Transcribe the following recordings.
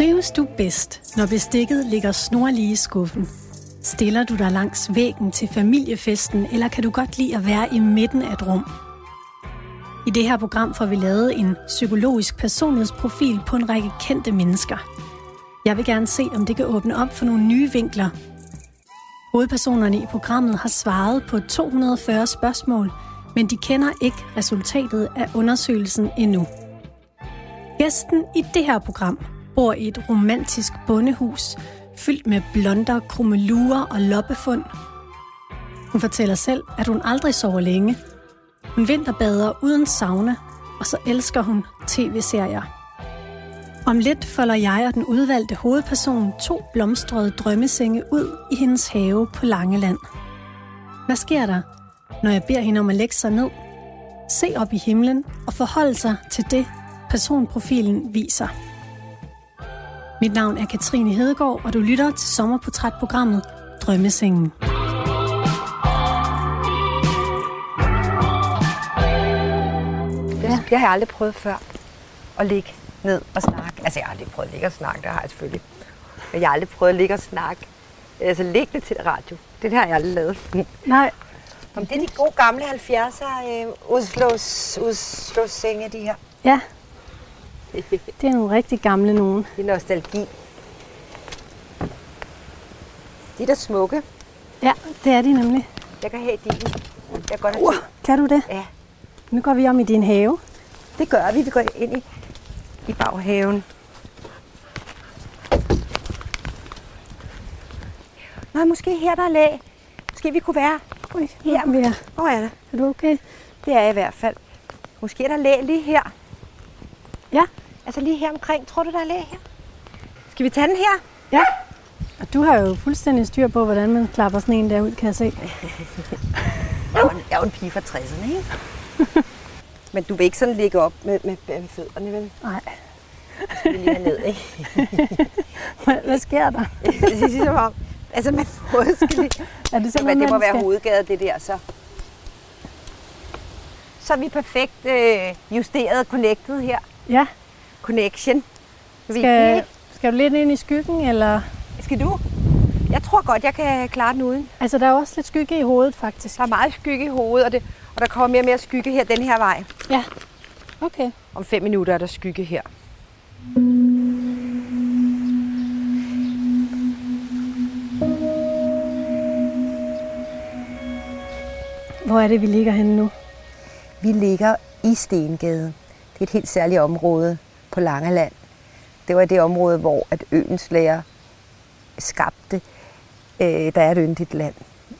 Trives du bedst, når bestikket ligger snorlige i skuffen? Stiller du dig langs væggen til familiefesten, eller kan du godt lide at være i midten af et rum? I det her program får vi lavet en psykologisk personlighedsprofil på en række kendte mennesker. Jeg vil gerne se, om det kan åbne op for nogle nye vinkler. Hovedpersonerne i programmet har svaret på 240 spørgsmål, men de kender ikke resultatet af undersøgelsen endnu. Gæsten i det her program bor i et romantisk bondehus, fyldt med blonder, krummelurer og loppefund. Hun fortæller selv, at hun aldrig sover længe. Hun vinterbader uden sauna, og så elsker hun tv-serier. Om lidt folder jeg og den udvalgte hovedperson to blomstrede drømmesenge ud i hendes have på Langeland. Hvad sker der, når jeg beder hende om at lægge sig ned, se op i himlen og forholde sig til det, personprofilen viser? Mit navn er Katrine Hedegaard, og du lytter til sommerportrætprogrammet Drømmesengen. Ja. Det har jeg aldrig prøvet før, at ligge ned og snakke. Altså, jeg har aldrig prøvet at ligge og snakke, det har jeg selvfølgelig. Men jeg har aldrig prøvet at ligge og snakke. Altså, liggende til radio. Det har jeg aldrig lavet. Nej. Om det er de gode gamle 70'er øh, udslås, udslåssenge, de her. Ja, det er nogle rigtig gamle nogen. Det er nostalgi. De er da smukke. Ja, det er de nemlig. Jeg kan have din. Jeg kan godt have Uh, kan du det? Ja, Nu går vi om i din have. det gør vi. Vi går ind i, i baghaven. Nej, måske her, der er lag. Måske vi kunne være. Ui, Her. er. Hvor er det? er du okay? Det er jeg i hvert fald. Måske er der lag lige her. Ja. Altså lige her omkring. Tror du, der er lag her? Skal vi tage den her? Ja. Og du har jo fuldstændig styr på, hvordan man klapper sådan en der ud, kan jeg se. Jeg er jo en, jeg er jo en pige fra 60'erne, ikke? Men du vil ikke sådan ligge op med, med, med fødderne, vel? Nej. Vi lige ned, ikke? Hvad, hvad sker der? Det er ligesom om, altså man både skal lige... Er det sådan Men noget, det må man være skal... hovedgade, det der, så. Så er vi perfekt øh, justeret, connected her. Ja. Connection. Skal, ikke? skal du lidt ind i skyggen, eller... Skal du? Jeg tror godt, jeg kan klare den uden. Altså, der er også lidt skygge i hovedet, faktisk. Der er meget skygge i hovedet, og, det, og der kommer mere og mere skygge her den her vej. Ja. Okay. Om fem minutter er der skygge her. Hvor er det, vi ligger henne nu? Vi ligger i Stengade. Det er et helt særligt område på Langeland. Det var det område, hvor at øens lærer skabte, øh, der er et yndigt land.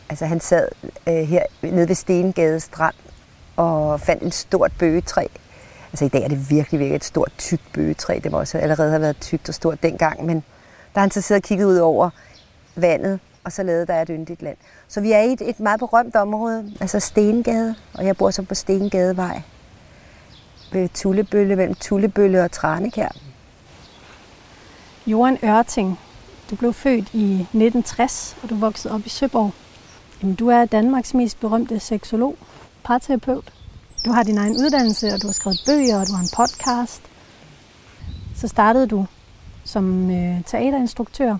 Altså han sad øh, her nede ved Stengade Strand og fandt et stort bøgetræ. Altså i dag er det virkelig, virkelig et stort, tykt bøgetræ. Det må også allerede have været tykt og stort dengang, men der har han så siddet og kigget ud over vandet, og så lavede der et yndigt land. Så vi er i et, et meget berømt område, altså Stengade, og jeg bor så på Stengadevej ved Tullebølle, mellem Tullebølle og Tranekær. Johan Ørting. Du blev født i 1960, og du voksede op i Søborg. Jamen, du er Danmarks mest berømte seksolog, parterapeut. Du har din egen uddannelse, og du har skrevet bøger, og du har en podcast. Så startede du som øh, teaterinstruktør.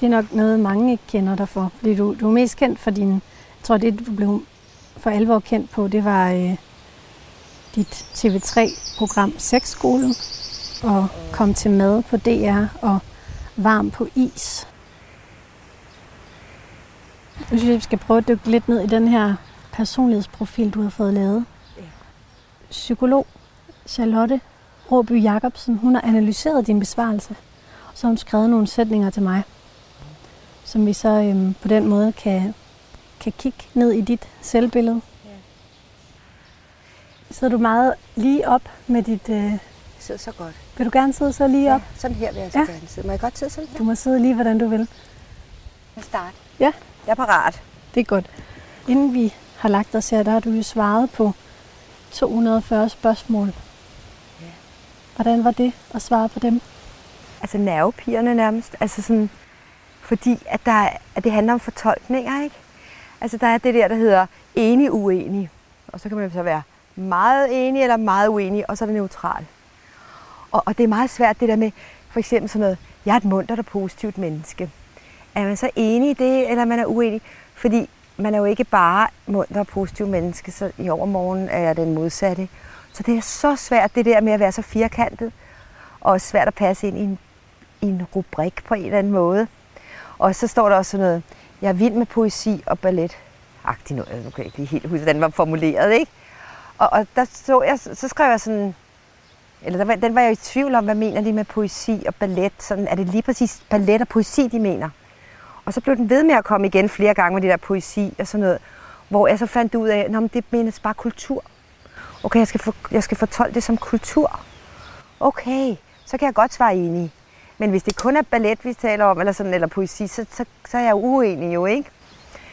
Det er nok noget, mange ikke kender dig for, fordi du, du er mest kendt for din... Jeg tror, det du blev for alvor kendt på, det var øh, dit TV3-program Sexskolen, og kom til mad på DR og varm på is. Jeg synes, vi skal prøve at dykke lidt ned i den her personlighedsprofil, du har fået lavet. Psykolog Charlotte Råby Jacobsen, hun har analyseret din besvarelse, og så har hun skrevet nogle sætninger til mig, som vi så øhm, på den måde kan, kan kigge ned i dit selvbillede. Sidder du meget lige op med dit... Øh, sidder så godt. vil du gerne sidde så lige op? Ja, sådan her vil jeg så Ja. gerne sidde. Må jeg godt sidde sådan her? Du må sidde lige, hvordan du vil. Jeg start. Ja. Jeg er parat. Det er godt. Inden vi har lagt os her, der har du jo svaret på 240 spørgsmål. Ja. Hvordan var det at svare på dem? Altså nervepigerne nærmest. Altså sådan, fordi at, der, er- at det handler om fortolkninger, ikke? Altså der er det der, der hedder enig, uenig. Og så kan man så være meget enig eller meget uenig, og så er det neutral. Og, og det er meget svært det der med, For eksempel sådan noget, jeg er et mundt og positivt menneske. Er man så enig i det, eller man er uenig? Fordi man er jo ikke bare munter og positivt menneske, så i overmorgen er jeg den modsatte. Så det er så svært, det der med at være så firkantet, og svært at passe ind i en, i en rubrik på en eller anden måde. Og så står der også sådan noget, jeg er vild med poesi og ballet. Agtig noget, nu kan jeg ikke lige helt huske, hvordan den var formuleret, ikke? Og, og der så jeg, så skrev jeg sådan, eller der var, den var jeg i tvivl om, hvad mener de med poesi og ballet? Sådan, er det lige præcis ballet og poesi, de mener? Og så blev den ved med at komme igen flere gange med det der poesi og sådan noget, hvor jeg så fandt ud af, at det menes bare kultur. Okay, jeg skal, for, jeg skal fortolke det som kultur. Okay, så kan jeg godt svare enig. Men hvis det kun er ballet, vi taler om, eller, sådan, eller poesi, så, så, så er jeg uenig jo, ikke?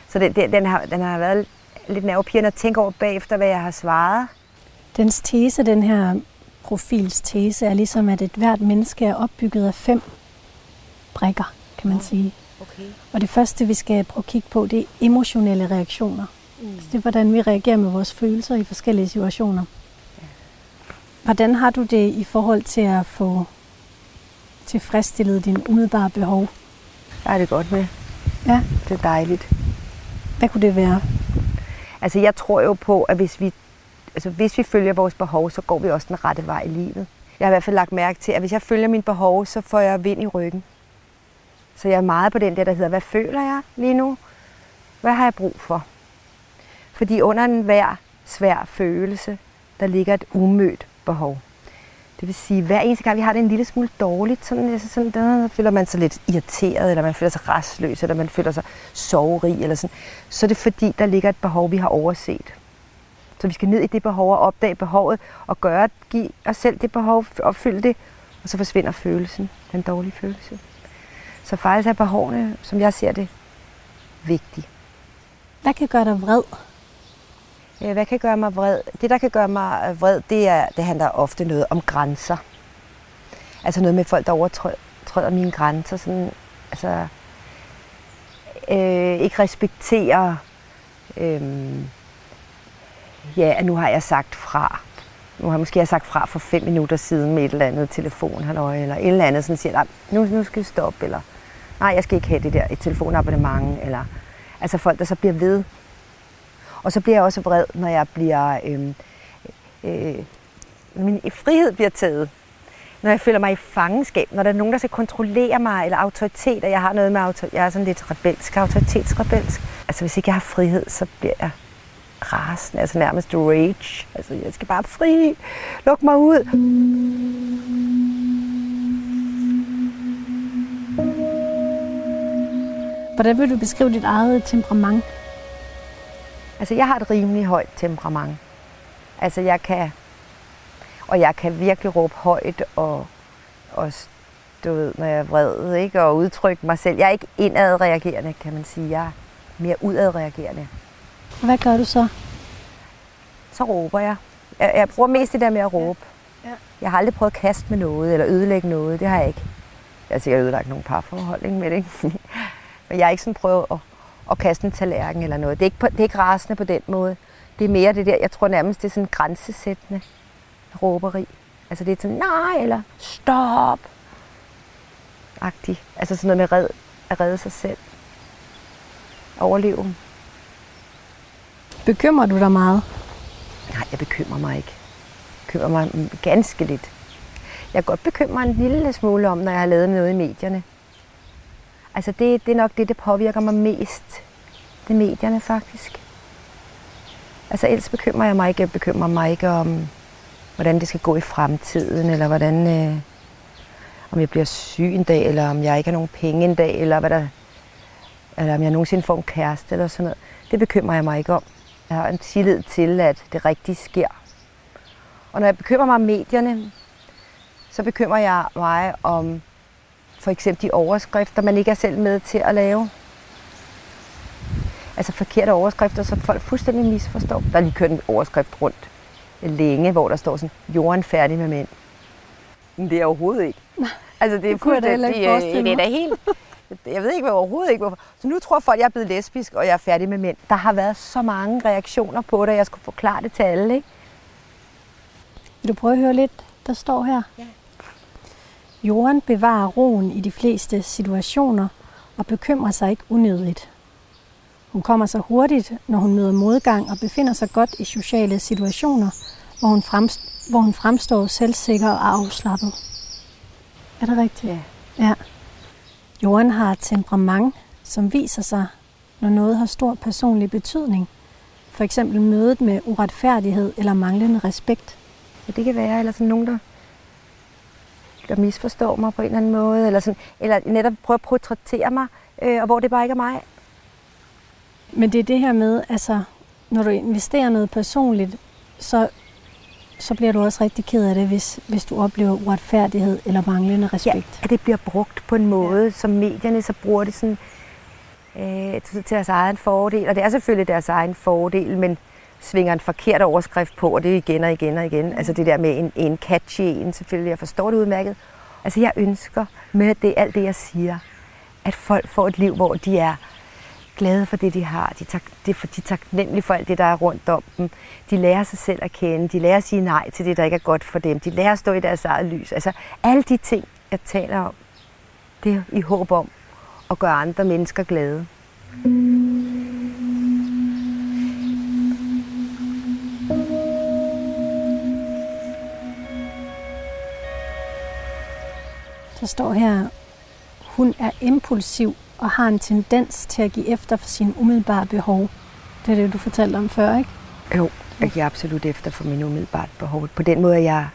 Så det, den, den, har, den har været lidt nervepirrende at tænke over bagefter, hvad jeg har svaret. Dens tese, den her profils tese, er ligesom, at et hvert menneske er opbygget af fem brækker, kan man sige. Okay. Og det første, vi skal prøve at kigge på, det er emotionelle reaktioner. Mm. Det er, hvordan vi reagerer med vores følelser i forskellige situationer. Ja. Hvordan har du det i forhold til at få tilfredsstillet dine umiddelbare behov? Jeg er det godt med. Ja. Det er dejligt. Hvad kunne det være? Altså jeg tror jo på, at hvis vi, altså, hvis vi følger vores behov, så går vi også den rette vej i livet. Jeg har i hvert fald lagt mærke til, at hvis jeg følger mine behov, så får jeg vind i ryggen. Så jeg er meget på den der, der hedder, hvad føler jeg lige nu? Hvad har jeg brug for? Fordi under en hver svær følelse, der ligger et umødt behov. Det vil sige, hver eneste gang vi har det en lille smule dårligt, sådan, altså sådan, der føler man sig lidt irriteret, eller man føler sig restløs, eller man føler sig soverig, eller sådan, så er det fordi, der ligger et behov, vi har overset. Så vi skal ned i det behov og opdage behovet, og gøre, give os selv det behov, opfylde det, og så forsvinder følelsen, den dårlige følelse. Så faktisk er behovene, som jeg ser det, vigtige. Hvad kan gøre dig vred? Øh, hvad kan gøre mig vred? Det, der kan gøre mig øh, vred, det, er, det handler ofte noget om grænser. Altså noget med folk, der overtræder mine grænser. Sådan, altså, øh, ikke respekterer, øh, ja, nu har jeg sagt fra. Nu har jeg måske sagt fra for fem minutter siden med et eller andet telefon, halløj, eller et eller andet, sådan siger, nu, nu skal vi stoppe, eller nej, jeg skal ikke have det der et telefonabonnement, eller altså folk, der så bliver ved. Og så bliver jeg også vred, når jeg bliver, øh, øh, min frihed bliver taget. Når jeg føler mig i fangenskab, når der er nogen, der skal kontrollere mig, eller autoritet, og jeg har noget med autoritet, jeg er sådan lidt rebelsk, autoritetsrebelsk. Altså hvis ikke jeg har frihed, så bliver jeg rasende, altså nærmest rage. Altså jeg skal bare fri, luk mig ud. Hvordan vil du beskrive dit eget temperament? Altså, jeg har et rimelig højt temperament. Altså, jeg kan... Og jeg kan virkelig råbe højt og, og du ved, når jeg er vred, ikke? og udtrykke mig selv. Jeg er ikke indadreagerende, kan man sige. Jeg er mere udadreagerende. Hvad gør du så? Så råber jeg. Jeg, jeg bruger mest det der med at råbe. Ja. Ja. Jeg har aldrig prøvet at kaste med noget, eller ødelægge noget. Det har jeg ikke. Jeg har sikkert ødelagt nogle parforhold ikke, med det. Men jeg har ikke sådan prøvet at, at kaste en tallerken eller noget. Det er, ikke på, det er ikke rasende på den måde. Det er mere det der, jeg tror nærmest, det er sådan grænsesættende råberi. Altså det er sådan, nej, eller stop. Agtig. Altså sådan noget med red, at redde sig selv. Overleve. Bekymrer du dig meget? Nej, jeg bekymrer mig ikke. Jeg bekymrer mig ganske lidt. Jeg kan godt bekymre mig en lille smule om, når jeg har lavet noget i medierne. Altså det, det er nok det, der påvirker mig mest. Det er medierne faktisk. Altså ellers bekymrer jeg mig ikke. Jeg bekymrer mig ikke om, hvordan det skal gå i fremtiden, eller hvordan, øh, om jeg bliver syg en dag, eller om jeg ikke har nogen penge en dag, eller, hvad der, eller om jeg nogensinde får en kæreste, eller sådan noget. Det bekymrer jeg mig ikke om. Jeg har en tillid til, at det rigtigt sker. Og når jeg bekymrer mig om medierne, så bekymrer jeg mig om for eksempel de overskrifter, man ikke er selv med til at lave. Altså forkerte overskrifter, så folk fuldstændig misforstår. Der er lige kørt en overskrift rundt længe, hvor der står sådan, jorden færdig med mænd. Men det er overhovedet ikke. Altså det er fuldstændig, det, øh, det er da helt, jeg ved ikke hvad overhovedet ikke hvorfor. Så nu tror folk, at jeg er blevet lesbisk, og jeg er færdig med mænd. Der har været så mange reaktioner på det, jeg skulle forklare det til alle. Ikke? Vil du prøve at høre lidt, der står her? Ja. Jorden bevarer roen i de fleste situationer og bekymrer sig ikke unødigt. Hun kommer så hurtigt, når hun møder modgang og befinder sig godt i sociale situationer, hvor hun, fremst- hvor hun fremstår selvsikker og afslappet. Er det rigtigt? Ja. Ja. Jorden har et temperament, som viser sig, når noget har stor personlig betydning. For eksempel mødet med uretfærdighed eller manglende respekt. Ja, det kan være, eller sådan nogen, der, der misforstår mig på en eller anden måde, eller, sådan, eller netop prøver at portrættere mig, øh, og hvor det bare ikke er mig. Men det er det her med, altså, når du investerer noget personligt, så, så bliver du også rigtig ked af det, hvis, hvis du oplever uretfærdighed eller manglende respekt. Ja, at det bliver brugt på en måde, ja. som medierne så bruger det sådan, øh, til deres egen fordel. Og det er selvfølgelig deres egen fordel, men svinger en forkert overskrift på, og det er igen og igen og igen. Altså det der med en, en catchy en, selvfølgelig. Jeg forstår det udmærket. Altså jeg ønsker med det, alt det, jeg siger, at folk får et liv, hvor de er glade for det, de har. De, tak, det, for, de er taknemmelige for alt det, der er rundt om dem. De lærer sig selv at kende. De lærer at sige nej til det, der ikke er godt for dem. De lærer at stå i deres eget lys. Altså alle de ting, jeg taler om, det er i håb om at gøre andre mennesker glade. Der står her, hun er impulsiv og har en tendens til at give efter for sine umiddelbare behov. Det er det, du fortalte om før, ikke? Jo, jeg giver absolut efter for mine umiddelbart behov. På den måde, jeg...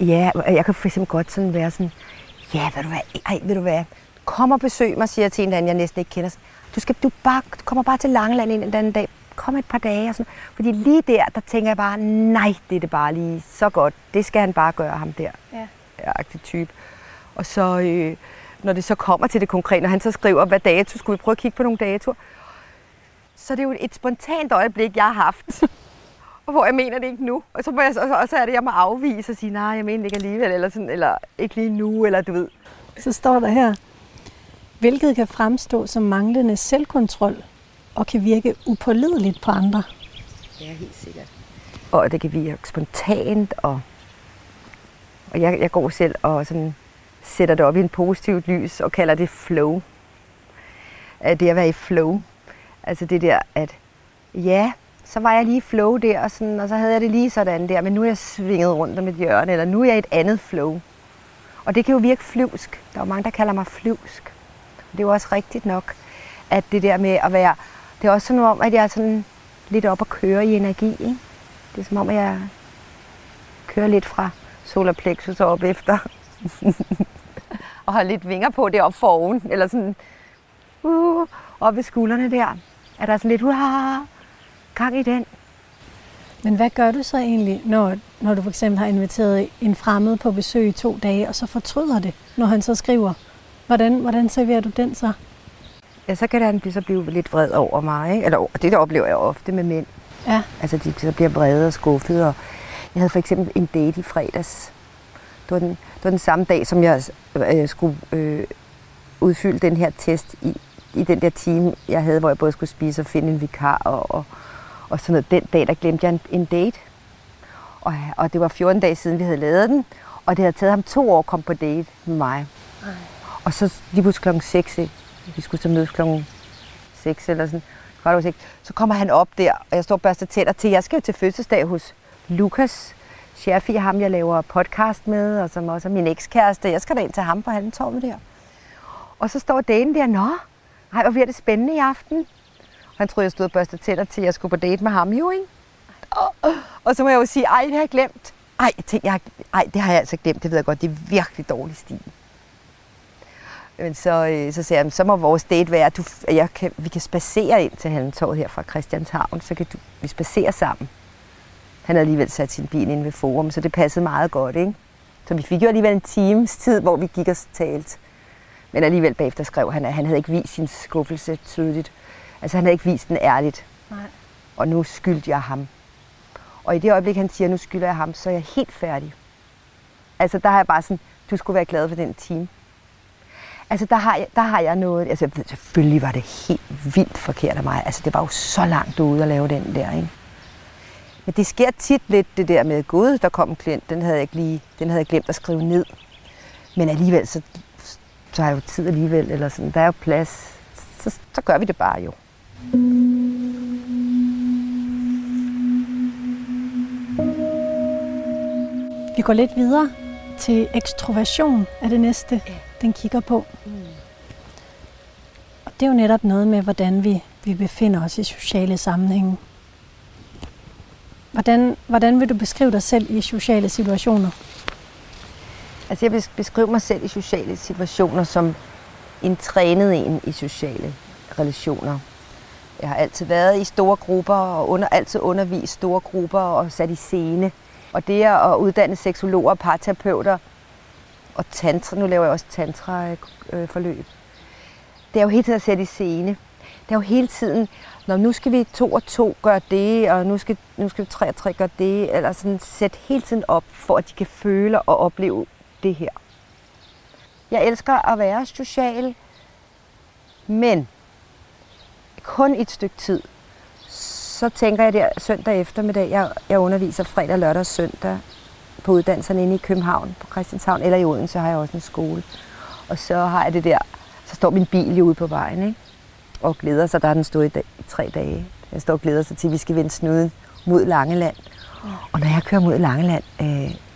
Ja, jeg kan for eksempel godt sådan være sådan, ja, ved du hvad, ej, ved du hvad, kom og besøg mig, siger jeg til en anden, jeg næsten ikke kender. Du, skal, du, bare, du kommer bare til Langeland en eller anden dag, kom et par dage og sådan. Fordi lige der, der tænker jeg bare, nej, det er det bare lige så godt. Det skal han bare gøre, ham der. Ja. Agtig type. Og så, øh, når det så kommer til det konkrete, når han så skriver, hvad dato, skulle vi prøve at kigge på nogle datoer, så det er jo et spontant øjeblik, jeg har haft. og hvor jeg mener det ikke nu. Og så, må jeg, og så er det, jeg må afvise og sige, nej, jeg mener det ikke alligevel, eller, sådan, eller ikke lige nu, eller du ved. Så står der her, hvilket kan fremstå som manglende selvkontrol og kan virke upålideligt på andre. Ja, helt sikkert. Og det kan virke spontant, og, og jeg, jeg går selv og sådan sætter det op i en positivt lys og kalder det flow. Øh, det at være i flow. Altså det der, at ja, så var jeg lige i flow der, og, sådan, og så havde jeg det lige sådan der, men nu er jeg svinget rundt om et hjørne, eller nu er jeg i et andet flow. Og det kan jo virke flyvsk. Der er jo mange, der kalder mig flyvsk. Det er jo også rigtigt nok, at det der med at være... Det er også sådan om, at jeg er sådan lidt op at køre i energi. Ikke? Det er som om, at jeg kører lidt fra solar plexus op efter. og har lidt vinger på deroppe for oven. Eller sådan uh, op ved skuldrene der. Er der sådan lidt uh, gang i den. Men hvad gør du så egentlig, når, når du for eksempel har inviteret en fremmed på besøg i to dage, og så fortryder det, når han så skriver? Hvordan, hvordan serverer du den så? Ja, så kan han så blive lidt vred over mig. Ikke? Eller det der oplever jeg ofte med mænd. Ja. Altså de så bliver vrede og skuffede. Og jeg havde for eksempel en date i fredags. Det var den, det var den samme dag, som jeg øh, skulle øh, udfylde den her test i, i den der time, jeg havde, hvor jeg både skulle spise og finde en vikar og, og, og sådan noget. Den dag, der glemte jeg en, en date. Og, og det var 14 dage siden, vi havde lavet den. Og det havde taget ham to år at komme på date med mig. Ej. Og så lige pludselig klokken 6, ikke? vi skulle så mødes klokken 6 eller sådan, så kommer han op der, og jeg står og børster tænder til, jeg skal jo til fødselsdag hos Lukas Scherfi, ham jeg laver podcast med, og som også er min ekskæreste. Jeg skal da ind til ham på Halmtorvet der. Og så står Dane der, nå, ej, hvor bliver det spændende i aften. Og han troede, jeg stod og børste tænder til, at jeg skulle på date med ham jo, ikke? Og, og så må jeg jo sige, ej, det har jeg glemt. Ej, jeg jeg ej, det har jeg altså glemt, det ved jeg godt, det er virkelig dårlig stil. Men så, øh, så sagde jeg, så må vores date være, at, du, at jeg kan, vi kan spacere ind til Halmtorvet her fra Christianshavn, så kan du, vi spacere sammen. Han havde alligevel sat sin bil ind ved forum, så det passede meget godt, ikke? Så vi fik jo alligevel en times tid, hvor vi gik og talte. Men alligevel bagefter skrev han, at han havde ikke vist sin skuffelse tydeligt. Altså han havde ikke vist den ærligt. Nej. Og nu skyldte jeg ham. Og i det øjeblik, han siger, nu skylder jeg ham, så er jeg helt færdig. Altså der har jeg bare sådan, du skulle være glad for den time. Altså, der har, jeg, der har jeg noget... Altså, selvfølgelig var det helt vildt forkert af mig. Altså, det var jo så langt ude at lave den der, ikke? Men det sker tit lidt, det der med, gud, der kom en klient, den havde jeg, ikke lige, den havde jeg glemt at skrive ned. Men alligevel, så, så har jeg jo tid alligevel, eller sådan, der er jo plads. Så, så gør vi det bare jo. Vi går lidt videre til ekstroversion er det næste, den kigger på. Og det er jo netop noget med, hvordan vi, vi befinder os i sociale sammenhænge. Hvordan, hvordan vil du beskrive dig selv i sociale situationer? Altså jeg vil beskrive mig selv i sociale situationer som en trænet en i sociale relationer. Jeg har altid været i store grupper og under, altid undervist store grupper og sat i scene. Og det at uddanne seksologer, parterapeuter og tantra, nu laver jeg også tantra-forløb, øh, det er jo hele tiden at sætte i scene. Det er jo hele tiden, når nu skal vi to og to gøre det, og nu skal, nu skal vi tre og tre gøre det, eller sådan sætte hele tiden op, for at de kan føle og opleve det her. Jeg elsker at være social, men kun et stykke tid. Så tænker jeg der søndag eftermiddag, jeg, jeg underviser fredag, lørdag og søndag på uddannelserne inde i København, på Christianshavn, eller i Odense har jeg også en skole. Og så har jeg det der, så står min bil jo ude på vejen, ikke? Og glæder sig, der har den stået i, dag, i tre dage. Jeg står og glæder sig til, at vi skal vende snuden mod Langeland. Og når jeg kører mod Langeland, øh,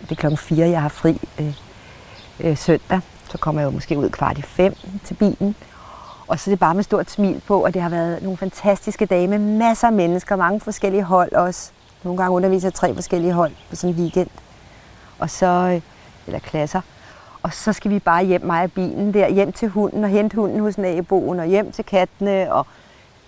det er klokken 4, jeg har fri øh, øh, søndag, så kommer jeg jo måske ud kvart i fem til bilen. Og så er det bare med stort smil på, og det har været nogle fantastiske dage med masser af mennesker, mange forskellige hold også. Nogle gange underviser jeg tre forskellige hold på sådan en weekend. Og så, øh, eller klasser. Og så skal vi bare hjem, mig og bilen der, hjem til hunden og hente hunden hos naboen, og hjem til kattene, og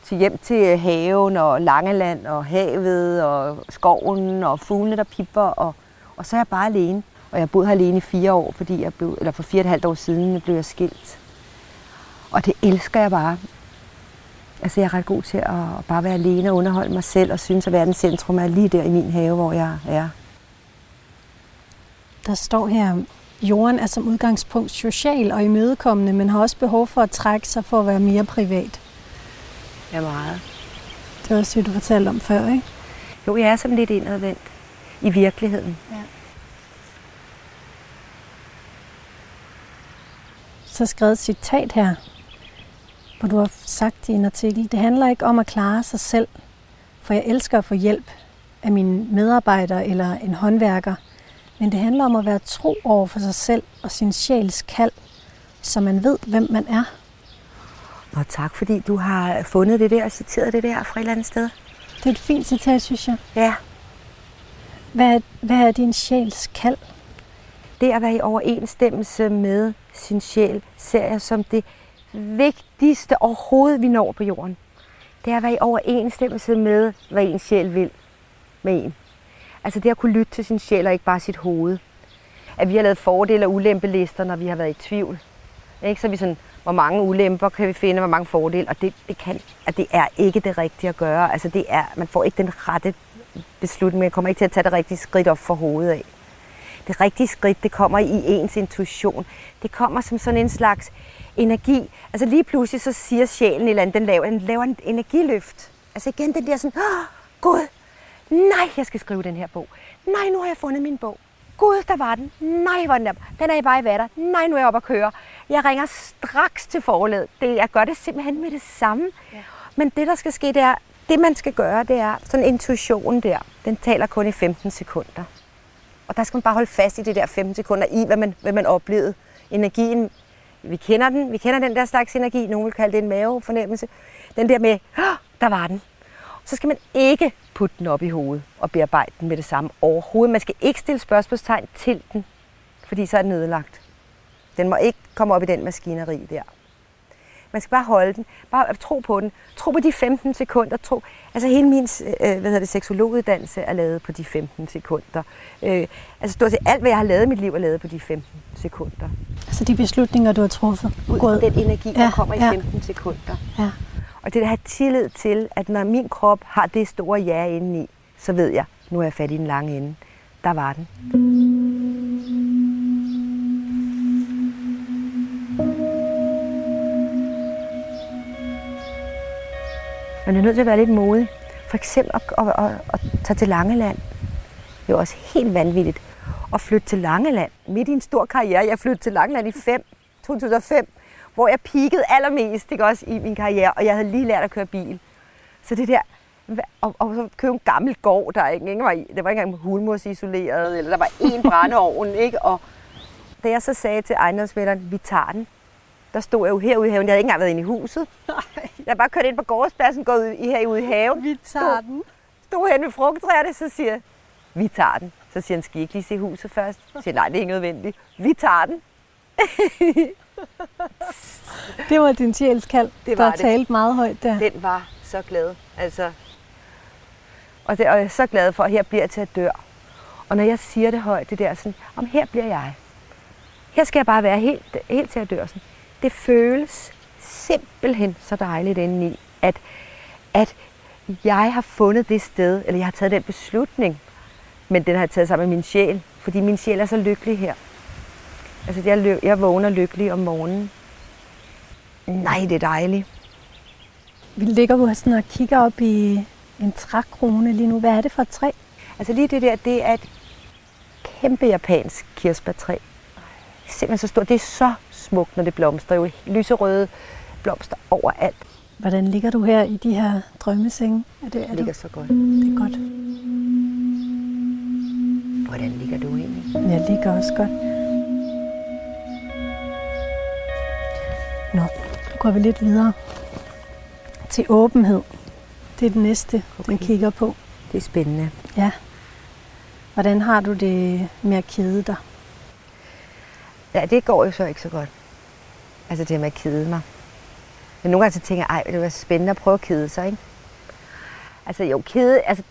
til hjem til øh, haven og Langeland og havet og skoven og fuglene, der pipper. Og, og så er jeg bare alene. Og jeg har boet her alene i fire år, fordi jeg blev, eller for fire og et halvt år siden blev jeg skilt. Og det elsker jeg bare. Altså jeg er ret god til at bare være alene og underholde mig selv, og synes at verdens centrum er lige der i min have, hvor jeg er. Der står her, jorden er som udgangspunkt social og imødekommende, men har også behov for at trække sig for at være mere privat. Ja, meget. Det var også det, du fortalte om før, ikke? Jo, jeg er sådan lidt indadvendt i virkeligheden. Ja. Så skrevet et citat her, hvor du har sagt i en artikel, det handler ikke om at klare sig selv, for jeg elsker at få hjælp af mine medarbejdere eller en håndværker, men det handler om at være tro over for sig selv og sin sjæls kald, så man ved, hvem man er. Og tak, fordi du har fundet det der og citeret det der fra et eller andet sted. Det er et fint citat, synes jeg. Ja. Hvad er, hvad er din sjæls kald? Det at være i overensstemmelse med sin sjæl, ser jeg som det vigtigste overhovedet, vi når på jorden. Det er at være i overensstemmelse med, hvad ens sjæl vil med en. Altså det at kunne lytte til sin sjæl og ikke bare sit hoved. At vi har lavet fordele og ulempelister, når vi har været i tvivl. Ikke? Så vi sådan, hvor mange ulemper kan vi finde, hvor mange fordele, og det, det, kan, at det er ikke det rigtige at gøre. Altså det er, man får ikke den rette beslutning, man kommer ikke til at tage det rigtige skridt op for hovedet af. Det rigtige skridt, det kommer i ens intuition. Det kommer som sådan en slags energi. Altså lige pludselig så siger sjælen eller andet, den laver, den laver en energiløft. Altså igen den der sådan, oh, Gud, nej, jeg skal skrive den her bog. Nej, nu har jeg fundet min bog. Gud, der var den. Nej, hvor den der. Den er i bare i vatter. Nej, nu er jeg oppe at køre. Jeg ringer straks til forlaget. Det, jeg gør det simpelthen med det samme. Ja. Men det, der skal ske, det er, det man skal gøre, det er sådan intuition der. Den taler kun i 15 sekunder. Og der skal man bare holde fast i det der 15 sekunder i, hvad man, hvad man oplevede. Energien, vi kender den. Vi kender den der slags energi. Nogle vil kalde det en mavefornemmelse. Den der med, oh, der var den. Så skal man ikke putte den op i hovedet og bearbejde den med det samme overhovedet. Man skal ikke stille spørgsmålstegn til den, fordi så er den nedlagt. Den må ikke komme op i den maskineri der. Man skal bare holde den. Bare tro på den. Tro på de 15 sekunder. Tro. Altså hele min øh, hvad hedder det, seksologuddannelse er lavet på de 15 sekunder. Øh, altså stort set alt, hvad jeg har lavet i mit liv, er lavet på de 15 sekunder. Altså de beslutninger, du har truffet? Ud fra den energi, der ja, kommer i 15 ja. sekunder. Ja. Og det at have tillid til, at når min krop har det store ja indeni, så ved jeg, nu er jeg fat i den lange ende. Der var den. Man er nødt til at være lidt modig. For eksempel at, at, at, at tage til Langeland. Det er også helt vanvittigt. at flytte til Langeland. Midt i en stor karriere. Jeg flyttede til Langeland i 5, 2005, hvor jeg peakede allermest ikke også, i min karriere, og jeg havde lige lært at køre bil. Så det der, og, og så købe en gammel gård, der ikke, ingen var i. Det var ikke engang hulmos isoleret, eller der var en brændeovn, ikke? Og da jeg så sagde til ejendomsmælderen, vi tager den, der stod jeg jo herude i haven. Jeg havde ikke engang været inde i huset. Nej. Jeg bare kørt ind på gårdspladsen, gået i herude i haven. Vi tager den. Stod hen ved frugttræerne, så siger jeg, vi tager den. Så siger han, skal I ikke lige se huset først? Så siger nej, det er ikke nødvendigt. Vi tager den. det var din sjælskald, det var der det. talte meget højt der. Den var så glad. Altså, og, det, og jeg er så glad for, at her bliver jeg til at dør. Og når jeg siger det højt, det der sådan, om her bliver jeg. Her skal jeg bare være helt, helt til at dør. Sådan. Det føles simpelthen så dejligt indeni, at, at jeg har fundet det sted, eller jeg har taget den beslutning, men den har jeg taget sammen med min sjæl, fordi min sjæl er så lykkelig her. Altså, jeg, jeg vågner lykkelig om morgenen. Nej, det er dejligt. Vi ligger jo sådan og kigger op i en trækrone lige nu. Hvad er det for et træ? Altså lige det der, det er et kæmpe japansk kirsebærtræ. Simpelthen så stort. Det er så smukt, når det blomstrer. Jo lyserøde blomster overalt. Hvordan ligger du her i de her drømmesenge? Er det, er det ligger du? så godt. Det er godt. Hvordan ligger du egentlig? Jeg ligger også godt. Nå, nu går vi lidt videre til åbenhed. Det er det næste, okay. den kigger på. Det er spændende. Ja. Hvordan har du det med at kede dig? Ja, det går jo så ikke så godt. Altså det med at kede mig. Men nogle gange så tænker jeg, ej, det var spændende at prøve at kede sig, ikke? Altså jo, kede, altså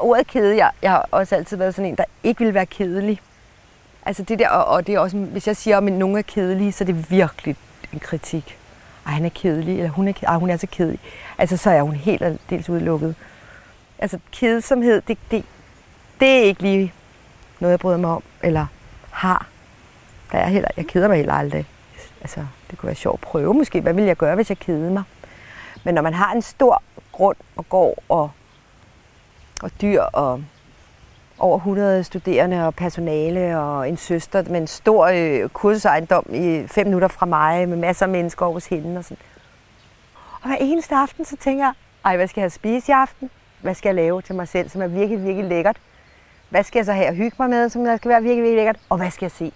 ordet kede, jeg, jeg har også altid været sådan en, der ikke vil være kedelig. Altså det der, og, og det er også, hvis jeg siger, at nogen er kedelige, så er det virkelig en kritik. Ej, han er kedelig, eller hun er, ej, hun er så kedelig. Altså så er hun helt og dels udelukket. Altså kedsomhed, det, det, det er ikke lige noget, jeg bryder mig om, eller har. Der er heller, jeg keder mig heller aldrig. Altså, det kunne være sjovt at prøve måske. Hvad ville jeg gøre, hvis jeg kedede mig? Men når man har en stor grund og går og, og dyr og over 100 studerende og personale og en søster med en stor øh, kursusejendom i fem minutter fra mig med masser af mennesker over hos hende og sådan. Og hver eneste aften, så tænker jeg, ej, hvad skal jeg spise i aften? Hvad skal jeg lave til mig selv, som er virkelig, virkelig lækkert? Hvad skal jeg så have at hygge mig med, som der skal være virkelig, virkelig lækkert? Og hvad skal jeg se?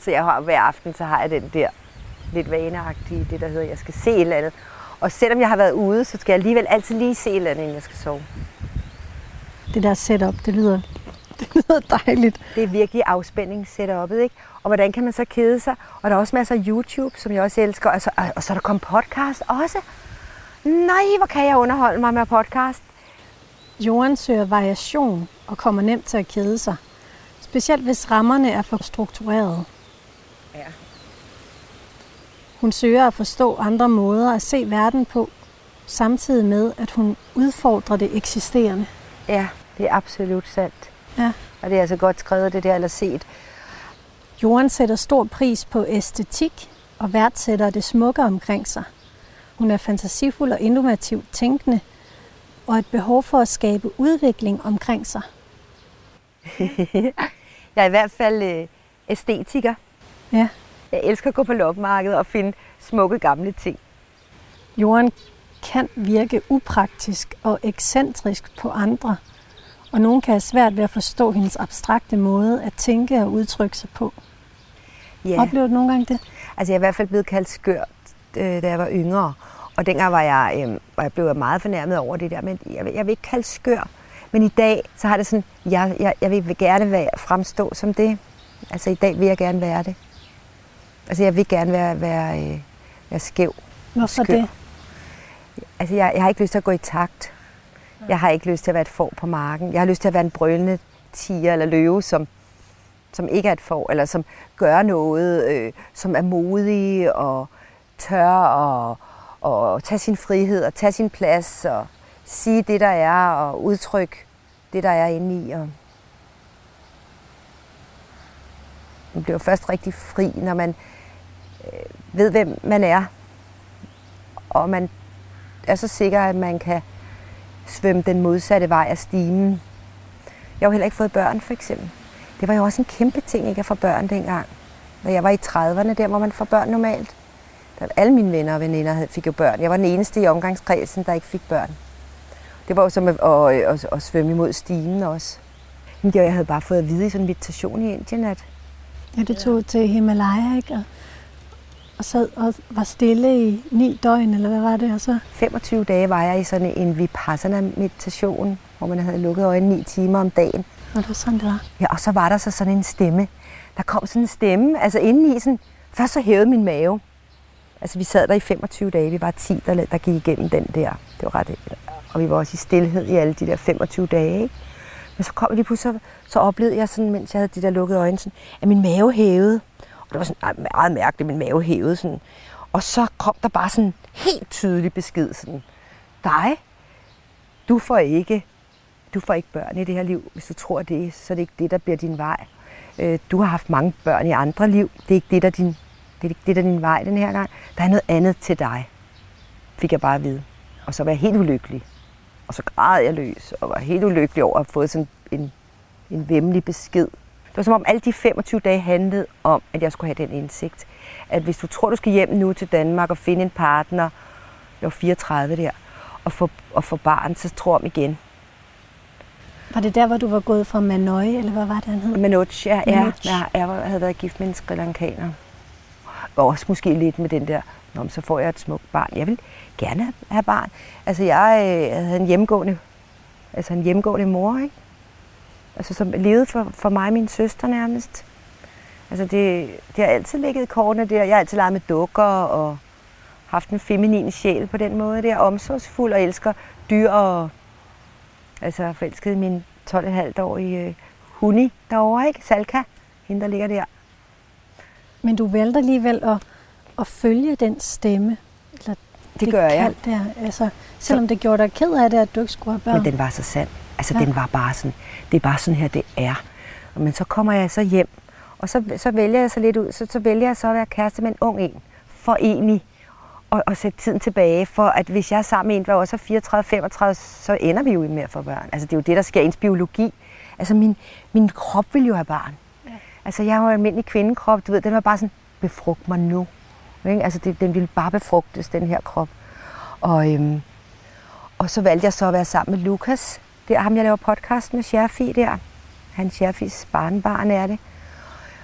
Så jeg har hver aften, så har jeg den der lidt vaneagtige, det der hedder, jeg skal se et eller andet. Og selvom jeg har været ude, så skal jeg alligevel altid lige se et eller andet, inden jeg skal sove. Det der setup, det lyder, det lyder dejligt. Det er virkelig afspænding setupet, ikke? Og hvordan kan man så kede sig? Og der er også masser af YouTube, som jeg også elsker. Og så, og så er der kommet podcast også. Nej, hvor kan jeg underholde mig med podcast. Jorden søger variation og kommer nemt til at kede sig. Specielt hvis rammerne er for strukturerede. Ja. Hun søger at forstå andre måder at se verden på, samtidig med, at hun udfordrer det eksisterende. Ja, det er absolut sandt. Ja. Og det er altså godt skrevet, det der, eller set. Jorden sætter stor pris på æstetik og værdsætter det smukke omkring sig. Hun er fantasifuld og innovativt tænkende, og et behov for at skabe udvikling omkring sig. jeg er i hvert fald øh, æstetiker. Ja. Jeg elsker at gå på loppemarkedet og finde smukke gamle ting. Jorden kan virke upraktisk og ekscentrisk på andre, og nogen kan have svært ved at forstå hendes abstrakte måde at tænke og udtrykke sig på. Ja. Oplever du nogle gange det? Altså jeg er i hvert fald blevet kaldt skør, øh, da jeg var yngre. Og dengang var jeg, øh, var jeg blev meget fornærmet over det der, men jeg, jeg vil ikke kalde skør. Men i dag, så har det sådan, jeg, jeg, jeg vil gerne være, fremstå som det. Altså i dag vil jeg gerne være det. Altså jeg vil gerne være, være, øh, være skæv. Hvorfor skør. det? Altså jeg, jeg har ikke lyst til at gå i takt. Jeg har ikke lyst til at være et får på marken. Jeg har lyst til at være en brølende tiger eller løve, som, som ikke er et får, eller som gør noget, øh, som er modig og tør og, og tage sin frihed og tage sin plads og sige det, der er og udtrykke det, der er inde i. Og man bliver først rigtig fri, når man øh, ved, hvem man er. Og man er så sikker, at man kan svømme den modsatte vej af stimen. Jeg har jo heller ikke fået børn, for eksempel. Det var jo også en kæmpe ting ikke at få børn dengang. Når jeg var i 30'erne, der hvor man får børn normalt. Der, alle mine venner og veninder fik jo børn. Jeg var den eneste i omgangskredsen, der ikke fik børn. Det var jo som at, at, at, at svømme imod stimen også. Men jeg havde bare fået at vide i sådan en meditation i Indien, at... Ja, det tog til Himalaya, ikke? Og, og sad og var stille i ni døgn, eller hvad var det? Og så? 25 dage var jeg i sådan en vipassana-meditation, hvor man havde lukket øjnene ni timer om dagen. Og det var sådan, det var? Ja, og så var der så sådan en stemme. Der kom sådan en stemme, altså indeni sådan... Først så hævede min mave. Altså vi sad der i 25 dage, vi var 10, der, der gik igennem den der. Det var ret... Og vi var også i stillhed i alle de der 25 dage, ikke? Men så kom jeg lige pludselig, så, så oplevede jeg sådan, mens jeg havde de der lukkede øjne, sådan, at min mave hævede. Og det var sådan meget mærkeligt, min mave hævede sådan. Og så kom der bare sådan helt tydelig besked sådan, dig, du får ikke, du får ikke børn i det her liv. Hvis du tror det, så er det ikke det, der bliver din vej. Øh, du har haft mange børn i andre liv. Det er ikke det, der er din, det er ikke det, der er din vej den her gang. Der er noget andet til dig, fik jeg bare at vide. Og så var jeg helt ulykkelig. Og så græd jeg løs og var helt ulykkelig over at have fået sådan en, en vemmelig besked. Det var som om alle de 25 dage handlede om, at jeg skulle have den indsigt. At hvis du tror, du skal hjem nu til Danmark og finde en partner, jeg var 34 der, og få, og få barn, så tror jeg igen. Var det der, hvor du var gået fra Manoj, eller hvad var det, han hed? Manoj, ja. ja. Jeg, jeg havde været gift med en Sri Lankaner. Og også måske lidt med den der, Nå, så får jeg et smukt barn. Jeg vil gerne have barn. Altså, jeg øh, havde en hjemgående, altså en hjemgående mor, ikke? Altså, som levede for, for mig og min søster nærmest. Altså, det, det har altid ligget i kortene der. Jeg har altid leget med dukker og haft en feminin sjæl på den måde. Det er omsorgsfuld og elsker dyr og altså forelskede min 12,5 år i øh, Huni derovre, ikke? Salka, hende der ligger der. Men du valgte alligevel at, at følge den stemme, eller det, det gør jeg. Der. Altså, selvom så, det gjorde dig ked af det, at du ikke skulle have børn. Men den var så sand. Altså, ja. den var bare sådan, det er bare sådan her, det er. Men så kommer jeg så hjem, og så, så vælger jeg så lidt ud, så, så vælger jeg så at være kæreste med en ung en, for egentlig og, og sætte tiden tilbage, for at hvis jeg er sammen med en, der også er 34-35, så ender vi jo med at få børn. Altså det er jo det, der sker i ens biologi. Altså min, min krop vil jo have barn. Ja. Altså jeg har jo almindelig kvindekrop, du ved, den var bare sådan, befrugt mig nu. Ikke? Altså det, den ville bare befrugtes, den her krop. Og, øhm, og så valgte jeg så at være sammen med Lukas. Det er ham, jeg laver podcast med, Sherfi der. Han Sherfis barnbarn er det.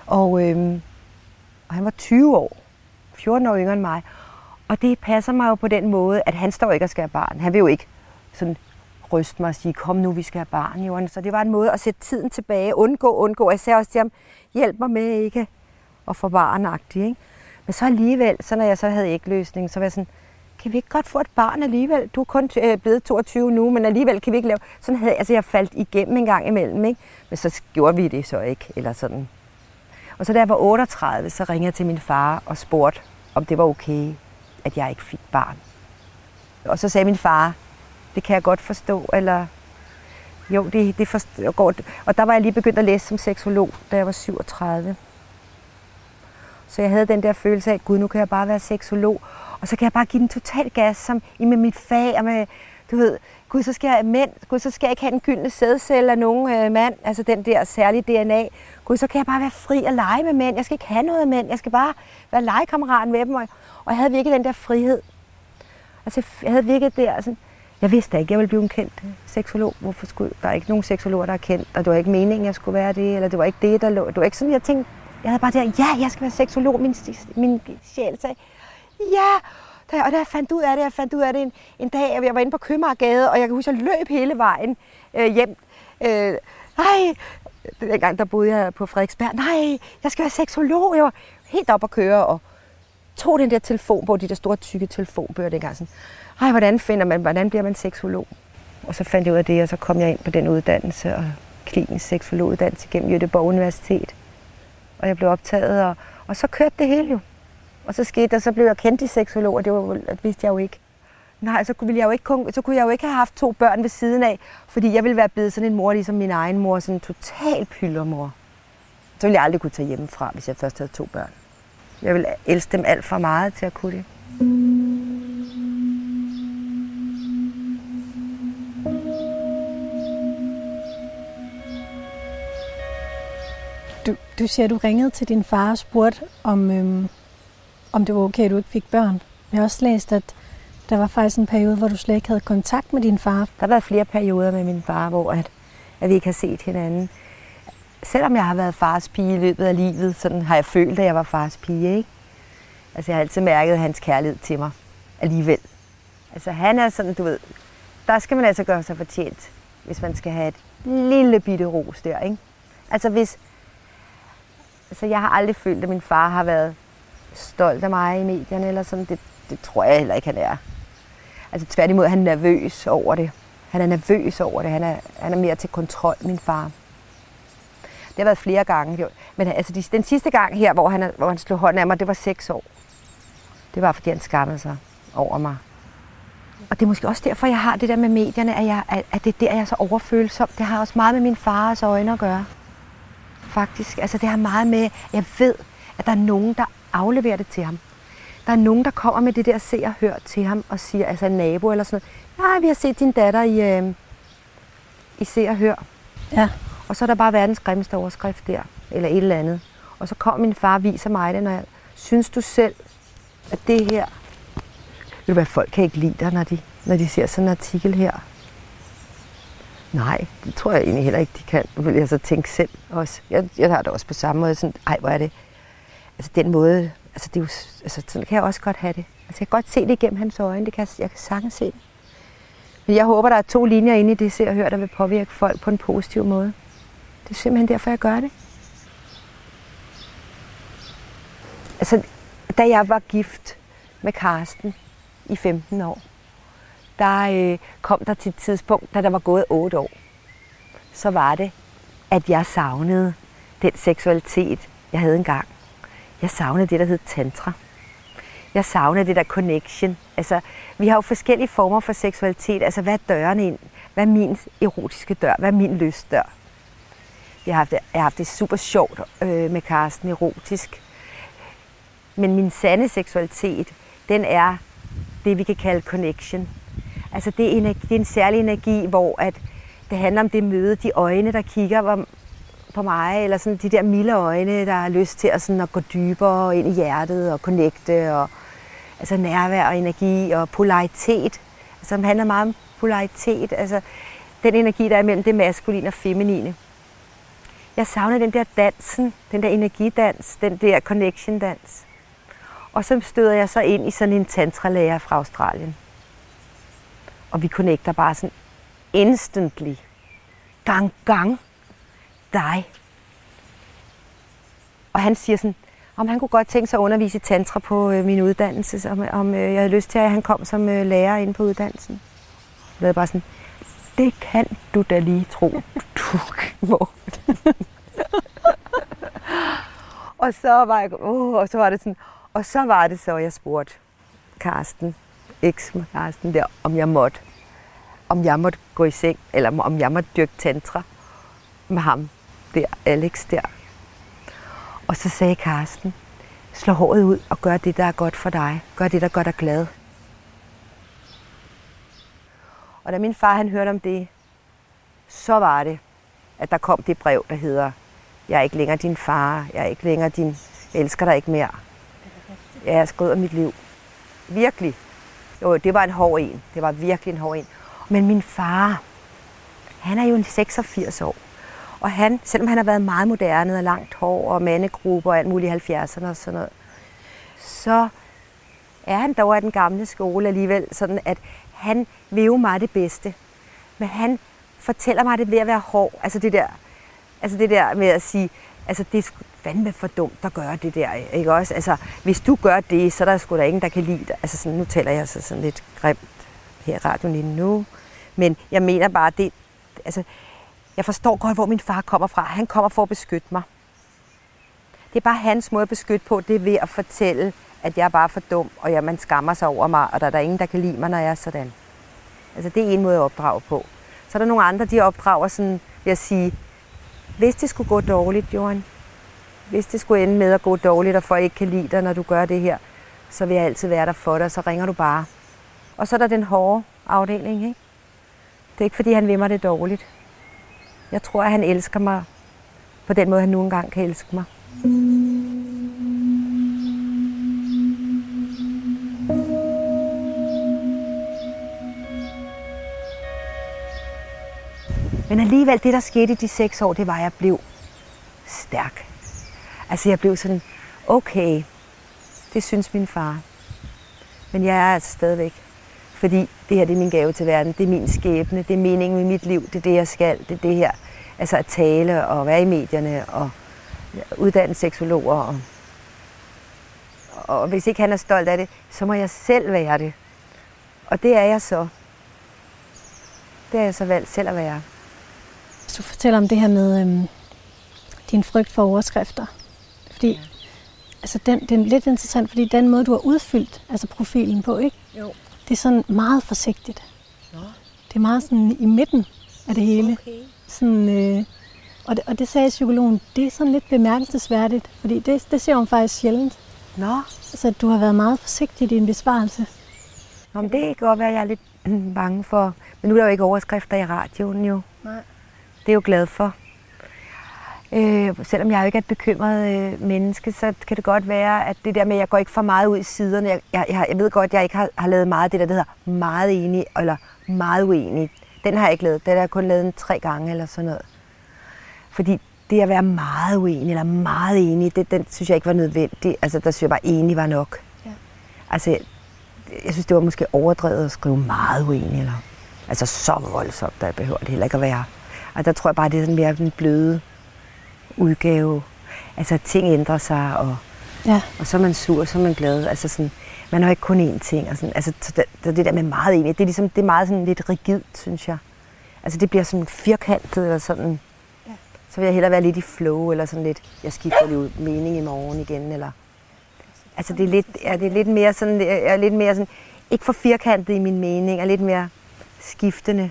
Og, øhm, og han var 20 år, 14 år yngre end mig. Og det passer mig jo på den måde, at han står ikke og skal have barn. Han vil jo ikke sådan ryste mig og sige, kom nu, vi skal have barn. Jo. Så det var en måde at sætte tiden tilbage, undgå, undgå. Jeg sagde også til ham, hjælp mig med ikke at få barnagtigt. Ikke? Men så alligevel, så når jeg så havde ikke løsning, så var jeg sådan, kan vi ikke godt få et barn alligevel? Du er kun øh, blevet 22 nu, men alligevel kan vi ikke lave... Sådan havde altså jeg faldt igennem en gang imellem, ikke? Men så gjorde vi det så ikke, eller sådan. Og så da jeg var 38, så ringede jeg til min far og spurgte, om det var okay, at jeg ikke fik barn. Og så sagde min far, det kan jeg godt forstå, eller jo, det, det forstår, Og der var jeg lige begyndt at læse som seksolog, da jeg var 37. Så jeg havde den der følelse af, gud, nu kan jeg bare være seksolog, og så kan jeg bare give den total gas som i med mit fag, og med, du ved, gud, så skal jeg mænd, gud, så skal jeg ikke have den gyldne sædcelle af nogen øh, mand, altså den der særlige DNA. Gud, så kan jeg bare være fri og lege med mænd. Jeg skal ikke have noget mænd, jeg skal bare være legekammerat med dem. Og, og jeg havde virkelig den der frihed. Altså, jeg havde virkelig der, sådan, jeg vidste ikke, jeg ville blive en kendt seksolog. Hvorfor skulle, der er ikke nogen seksologer, der er kendt, og det var ikke meningen, jeg skulle være det, eller det var ikke det, der lå. Det var ikke sådan, jeg tænkte, jeg havde bare der, ja, jeg skal være seksolog. Min, min sjæl sagde, ja. Og da jeg fandt ud af det, jeg fandt ud af det en, en dag, at jeg var inde på Købmagergade, og jeg kan huske, at jeg løb hele vejen øh, hjem. Øh, nej, dengang der boede jeg på Frederiksberg. Nej, jeg skal være seksolog. Jeg var helt op at køre og tog den der telefon på, de der store tykke telefonbøger dengang. Sådan, Ej, hvordan finder man, hvordan bliver man seksolog? Og så fandt jeg ud af det, og så kom jeg ind på den uddannelse, og klinisk seksologuddannelse gennem Jødeborg Universitet. Og jeg blev optaget, og, og så kørte det hele jo. Og så skete der, så blev jeg kendt i seksolog, og det, var, det vidste jeg jo ikke. Nej, så kunne, jeg jo ikke, så kunne jeg jo ikke have haft to børn ved siden af, fordi jeg ville være blevet sådan en mor, ligesom min egen mor, sådan en total pyldermor. Så ville jeg aldrig kunne tage hjemmefra, hvis jeg først havde to børn. Jeg vil elske dem alt for meget til at kunne det. Du, du siger, at du ringede til din far og spurgte, om, øhm, om det var okay, at du ikke fik børn. Jeg har også læst, at der var faktisk en periode, hvor du slet ikke havde kontakt med din far. Der har været flere perioder med min far, hvor at, at vi ikke har set hinanden. Selvom jeg har været fars pige i løbet af livet, sådan har jeg følt, at jeg var fars pige. Ikke? Altså, jeg har altid mærket hans kærlighed til mig alligevel. Altså, han er sådan, du ved, der skal man altså gøre sig fortjent, hvis man skal have et lille bitte ros der, ikke? Altså, hvis... Altså, jeg har aldrig følt, at min far har været stolt af mig i medierne, eller sådan. Det, det tror jeg heller ikke, han er. Altså, tværtimod, han er nervøs over det. Han er nervøs over det. Han er, han er mere til kontrol, min far. Det har været flere gange. Men altså, den sidste gang her, hvor han, hvor han slog hånden af mig, det var seks år. Det var, fordi han skammede sig over mig. Og det er måske også derfor, jeg har det der med medierne, at, jeg, at det er der, jeg er så overfølsom. Det har også meget med min fars øjne at gøre. Faktisk. Altså, det har meget med, jeg ved, at der er nogen, der afleverer det til ham. Der er nogen, der kommer med det der se og hør til ham og siger, altså en nabo eller sådan noget, ja, vi har set din datter i, øh, i se og hør. Ja. Og så er der bare verdens grimmeste overskrift der, eller et eller andet. Og så kommer min far og viser mig det, når jeg, synes du selv, at det her, ved du hvad, folk kan ikke lide dig, når de, når de ser sådan en artikel her. Nej, det tror jeg egentlig heller ikke, de kan. Vil jeg så tænke selv også. Jeg, jeg har det også på samme måde, sådan, ej, hvor er det. Altså den måde, altså, det er jo, altså sådan kan jeg også godt have det. Altså jeg kan godt se det igennem hans øjne, det kan, jeg jeg kan sagtens se. Men jeg håber, der er to linjer inde i det, ser og hører, der vil påvirke folk på en positiv måde. Det er simpelthen derfor, jeg gør det. Altså, da jeg var gift med Karsten i 15 år, der øh, kom der til et tidspunkt, da der var gået 8 år, så var det, at jeg savnede den seksualitet, jeg havde engang. Jeg savnede det, der hed tantra. Jeg savnede det der connection. Altså, vi har jo forskellige former for seksualitet. Altså, hvad er døren ind? Hvad er min erotiske dør? Hvad er min lystdør? Jeg har haft det, jeg har haft det super sjovt øh, med Karsten erotisk. Men min sande seksualitet, den er det, vi kan kalde connection. Altså det er, energi, det er en særlig energi, hvor at det handler om det møde, de øjne, der kigger på mig, eller sådan de der milde øjne, der har lyst til at, sådan at gå dybere ind i hjertet og connecte, og altså nærvær og energi og polaritet. Altså handler meget om polaritet, altså den energi, der er mellem det maskuline og feminine. Jeg savner den der dansen, den der energidans, den der connection-dans. Og så støder jeg så ind i sådan en tantralærer fra Australien. Og vi connecter bare sådan instantly. Gang, gang. Dig. Og han siger sådan, om han kunne godt tænke sig at undervise i tantra på øh, min uddannelse, om, om øh, jeg havde lyst til, at han kom som øh, lærer inde på uddannelsen. Jeg var bare sådan, det kan du da lige tro, du må. og så var jeg, uh, og så var det sådan, og så var det så, jeg spurgte Karsten, eks Karsten der, om jeg måtte, om jeg måtte gå i seng, eller om jeg måtte dyrke tantra med ham der, Alex der. Og så sagde Karsten, slå håret ud og gør det, der er godt for dig. Gør det, der gør dig glad. Og da min far han hørte om det, så var det, at der kom det brev, der hedder, jeg er ikke længere din far, jeg er ikke længere din, jeg elsker dig ikke mere. Jeg er skrevet af mit liv. Virkelig. Jo, det var en hård en. Det var virkelig en hård en. Men min far, han er jo en 86 år. Og han, selvom han har været meget moderne og langt hår og mandegrupper og alt muligt i 70'erne og sådan noget, så er han dog af den gamle skole alligevel, sådan at han vil jo mig det bedste. Men han fortæller mig det ved at være hård. Altså det der, altså det der med at sige, altså det er fandme for dumt at gøre det der, ikke også? Altså, hvis du gør det, så er der sgu da ingen, der kan lide dig. Altså, sådan, nu taler jeg så sådan lidt grimt her i radioen lige nu. Men jeg mener bare, det, altså, jeg forstår godt, hvor min far kommer fra. Han kommer for at beskytte mig. Det er bare hans måde at beskytte på, det er ved at fortælle, at jeg er bare for dum, og ja, man skammer sig over mig, og der er der ingen, der kan lide mig, når jeg er sådan. Altså, det er en måde at opdrage på. Så er der nogle andre, de opdrager sådan ved at sige, hvis det skulle gå dårligt, Johan, hvis det skulle ende med at gå dårligt, og folk ikke kan lide dig, når du gør det her, så vil jeg altid være der for dig, så ringer du bare. Og så er der den hårde afdeling, ikke? Det er ikke, fordi han vil mig det dårligt. Jeg tror, at han elsker mig på den måde, han nu engang kan elske mig. Men alligevel, det der skete i de seks år, det var, at jeg blev stærk. Altså jeg blev sådan, okay, det synes min far. Men jeg er altså stadigvæk. Fordi det her det er min gave til verden, det er min skæbne, det er meningen med mit liv, det er det, jeg skal, det er det her. Altså at tale og være i medierne og uddanne seksologer. Og, og hvis ikke han er stolt af det, så må jeg selv være det. Og det er jeg så. Det er jeg så valgt selv at være. Hvis du fortæller om det her med øhm, din frygt for overskrifter. Fordi ja. altså den, det er lidt interessant, fordi den måde, du har udfyldt altså profilen på, ikke? Jo. Det er sådan meget forsigtigt. Nå. Det er meget sådan i midten af det hele. Okay. Sådan, øh, og, det, og det sagde psykologen, det er sådan lidt bemærkelsesværdigt, fordi det, det ser hun faktisk sjældent. Nå, at du har været meget forsigtig i din besvarelse. Nå men det kan godt være, at jeg er lidt bange for. Men nu er der jo ikke overskrifter i radioen jo. Nej. Det er jeg jo glad for. Øh, selvom jeg jo ikke er et bekymret øh, menneske, så kan det godt være, at det der med, at jeg går ikke for meget ud i siderne. Jeg, jeg, jeg, jeg ved godt, at jeg ikke har, har lavet meget af det der, der hedder meget enig eller meget uenig. Den har jeg ikke lavet. Den har jeg kun lavet en tre gange eller sådan noget. Fordi det at være meget uenig eller meget enig, det, den synes jeg ikke var nødvendigt. Altså der synes jeg bare, enig var nok. Ja. Altså, jeg, jeg synes, det var måske overdrevet at skrive meget uenig. Eller, altså så voldsomt, der behøver det heller ikke at være. Og der tror jeg bare, det er sådan mere den bløde udgave. Altså ting ændrer sig, og, Ja. og så er man sur, så er man glad. Altså sådan, man har ikke kun én ting. Og sådan, altså, så det, det der med meget enig, det er, ligesom, det er meget sådan lidt rigidt, synes jeg. Altså det bliver sådan firkantet, eller sådan. Ja. Så vil jeg hellere være lidt i flow, eller sådan lidt, jeg skifter lige ud mening i morgen igen, eller... Altså det er lidt, ja, det er lidt mere sådan, er lidt mere sådan, ikke for firkantet i min mening, er lidt mere skiftende.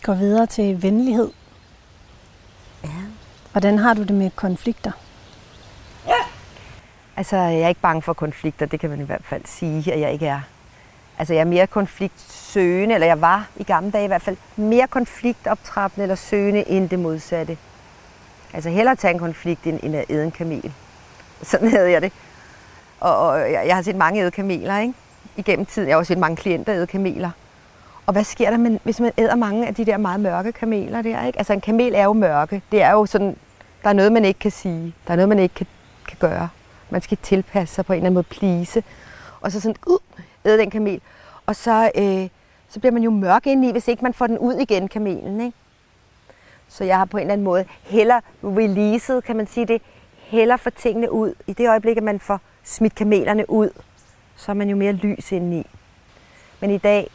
Vi går videre til venlighed. Ja. Hvordan har du det med konflikter? Altså, jeg er ikke bange for konflikter, det kan man i hvert fald sige, at jeg ikke er. Altså, jeg er mere konfliktsøgende, eller jeg var i gamle dage i hvert fald, mere konfliktoptrappende eller søgende end det modsatte. Altså, hellere tage en konflikt end, end at æde en kamel. Sådan havde jeg det. Og, og jeg, jeg har set mange æde kameler, ikke? Igennem tiden. Jeg har også set mange klienter æde kameler. Og hvad sker der, med, hvis man æder mange af de der meget mørke kameler der, ikke? Altså, en kamel er jo mørke. Det er jo sådan, der er noget, man ikke kan sige. Der er noget, man ikke kan, kan gøre. Man skal tilpasse sig på en eller anden måde, please. Og så sådan, uh, æde den kamel. Og så, øh, så bliver man jo mørk indeni, hvis ikke man får den ud igen, kamelen. Ikke? Så jeg har på en eller anden måde heller releaset, kan man sige det, heller få tingene ud. I det øjeblik, at man får smidt kamelerne ud, så er man jo mere lys indeni. Men i dag,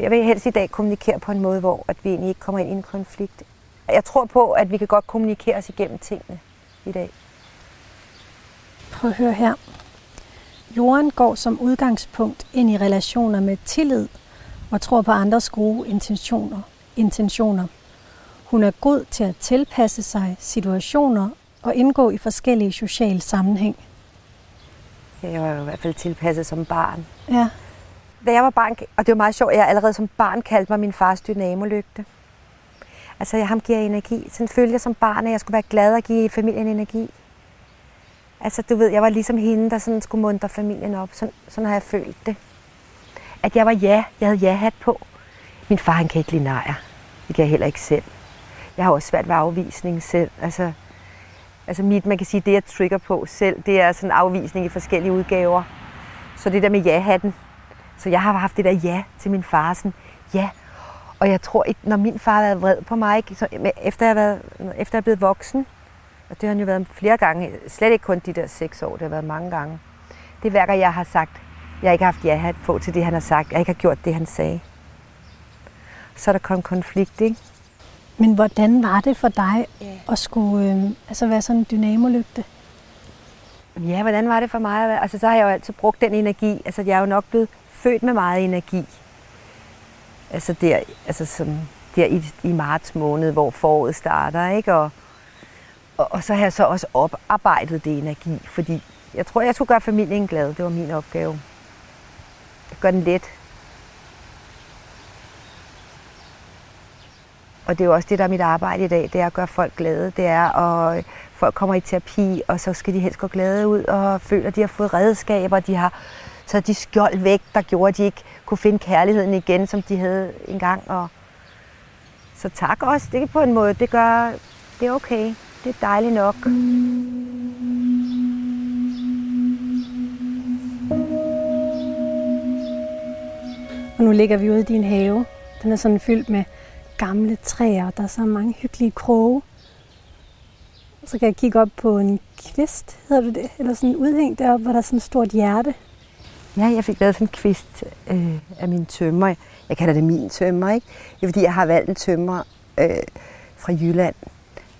jeg vil helst i dag kommunikere på en måde, hvor at vi egentlig ikke kommer ind i en konflikt. Jeg tror på, at vi kan godt kommunikere os igennem tingene i dag. Prøv at høre her. Jorden går som udgangspunkt ind i relationer med tillid og tror på andres gode intentioner. intentioner. Hun er god til at tilpasse sig situationer og indgå i forskellige sociale sammenhæng. Jeg var i hvert fald tilpasset som barn. Ja, da jeg var barn, og det var meget sjovt, at jeg allerede som barn kaldte mig min fars dynamolygte. Altså, jeg ham giver energi. Sådan følte jeg som barn, at jeg skulle være glad og give familien energi. Altså, du ved, jeg var ligesom hende, der sådan skulle muntre familien op. Sådan, sådan har jeg følt det. At jeg var ja, jeg havde ja-hat på. Min far, han kan ikke lide nejer. Det kan jeg heller ikke selv. Jeg har også svært ved afvisning selv. Altså, altså mit, man kan sige, det jeg trigger på selv, det er sådan afvisning i forskellige udgaver. Så det der med ja-hatten. Så jeg har haft det der ja til min far. Sådan, ja. Og jeg tror, ikke, når min far har været vred på mig, ikke, så, efter, jeg har været, efter jeg er blevet voksen, og det har han jo været flere gange, slet ikke kun de der seks år, det har været mange gange. Det er hver gang, jeg har sagt, jeg ikke har haft ja-hat på til det, han har sagt, jeg ikke har gjort det, han sagde. Så er der kommet konflikt, ikke? men hvordan var det for dig at skulle øh, altså være sådan en dynamolygte? Ja, hvordan var det for mig? Altså, så har jeg jo altid brugt den energi. Altså, jeg er jo nok blevet født med meget energi. Altså, der, altså som der i, i marts måned, hvor foråret starter, ikke? Og, og, og så har jeg så også oparbejdet det energi, fordi jeg tror, jeg skulle gøre familien glad. Det var min opgave. Gør den let. Og det er jo også det, der er mit arbejde i dag, det er at gøre folk glade. Det er, at folk kommer i terapi, og så skal de helst gå glade ud og føler, at de har fået redskaber, de har så de skjold væk, der gjorde, at de ikke kunne finde kærligheden igen, som de havde engang. Og så tak også, det på en måde, det gør, det er okay. Det er dejligt nok. Og nu ligger vi ude i din have. Den er sådan fyldt med gamle træer, der er så mange hyggelige kroge. Så kan jeg kigge op på en kvist, hedder du det? Eller sådan en udhæng deroppe, hvor der er sådan et stort hjerte. Ja, jeg fik lavet sådan en kvist øh, af min tømmer. Jeg kalder det min tømmer, ikke? Det er fordi, jeg har valgt en tømmer øh, fra Jylland,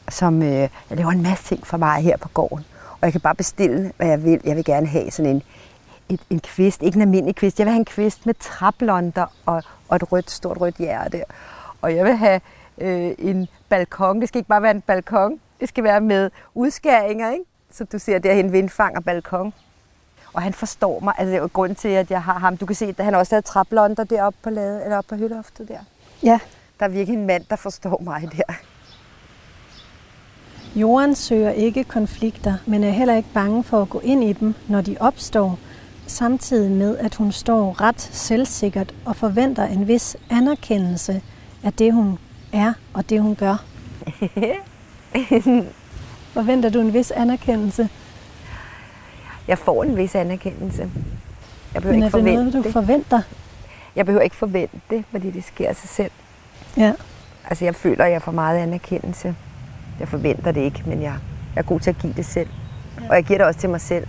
som øh, jeg laver en masse ting for mig her på gården. Og jeg kan bare bestille, hvad jeg vil. Jeg vil gerne have sådan en, et, en kvist, ikke en almindelig kvist. Jeg vil have en kvist med traplonder og, og et rødt, stort rødt hjerte. Og jeg vil have øh, en balkon. Det skal ikke bare være en balkon. Det skal være med udskæringer, ikke? Så du ser derhen vindfang og balkon. Og han forstår mig. Altså, det er jo grund til, at jeg har ham. Du kan se, at han også har traplonder deroppe på, lade, eller oppe på hyloftet der. Ja. Der er virkelig en mand, der forstår mig der. Jorden søger ikke konflikter, men er heller ikke bange for at gå ind i dem, når de opstår, samtidig med, at hun står ret selvsikkert og forventer en vis anerkendelse af det, hun er og det, hun gør. Forventer du en vis anerkendelse? Jeg får en vis anerkendelse. Jeg behøver Men er ikke det forvente noget, du det. forventer? Jeg behøver ikke forvente det, fordi det sker af sig selv. Ja. Altså, jeg føler, at jeg får meget anerkendelse. Jeg forventer det ikke, men jeg, jeg er god til at give det selv. Ja. Og jeg giver det også til mig selv.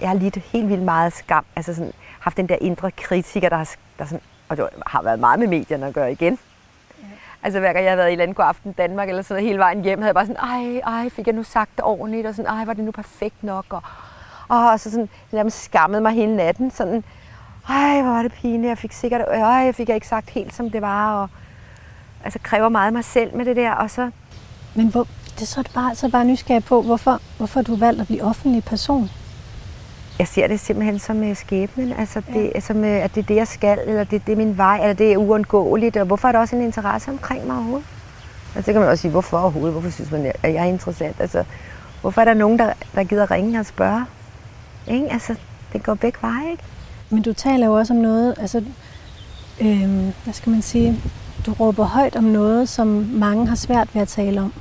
Jeg har lidt helt vildt meget skam. Altså sådan, haft den der indre kritiker, der har, der sådan, og det har været meget med medierne at gøre igen. Altså hver gang jeg har været i land i god aften Danmark, eller sådan noget, hele vejen hjem, havde jeg bare sådan, ej, ej, fik jeg nu sagt det ordentligt, og sådan, ej, var det nu perfekt nok, og, og så sådan, jeg skammede mig hele natten, sådan, ej, hvor var det pinligt, jeg fik sikkert, ej, jeg fik jeg ikke sagt helt, som det var, og altså kræver meget af mig selv med det der, og så... Men hvor, det er det bare, så bare nysgerrig på, hvorfor, hvorfor du valgt at blive offentlig person? Jeg ser det simpelthen som uh, skæbnen, altså det, ja. som, uh, at det er det, jeg skal, eller det, det er min vej, eller det er uundgåeligt, og hvorfor er der også en interesse omkring mig overhovedet? Altså det kan man også sige, hvorfor overhovedet, hvorfor synes man, at jeg er interessant, altså hvorfor er der nogen, der, der gider ringe og spørge? Ikke? Altså, det går begge veje, ikke? Men du taler jo også om noget, altså, øhm, hvad skal man sige, du råber højt om noget, som mange har svært ved at tale om.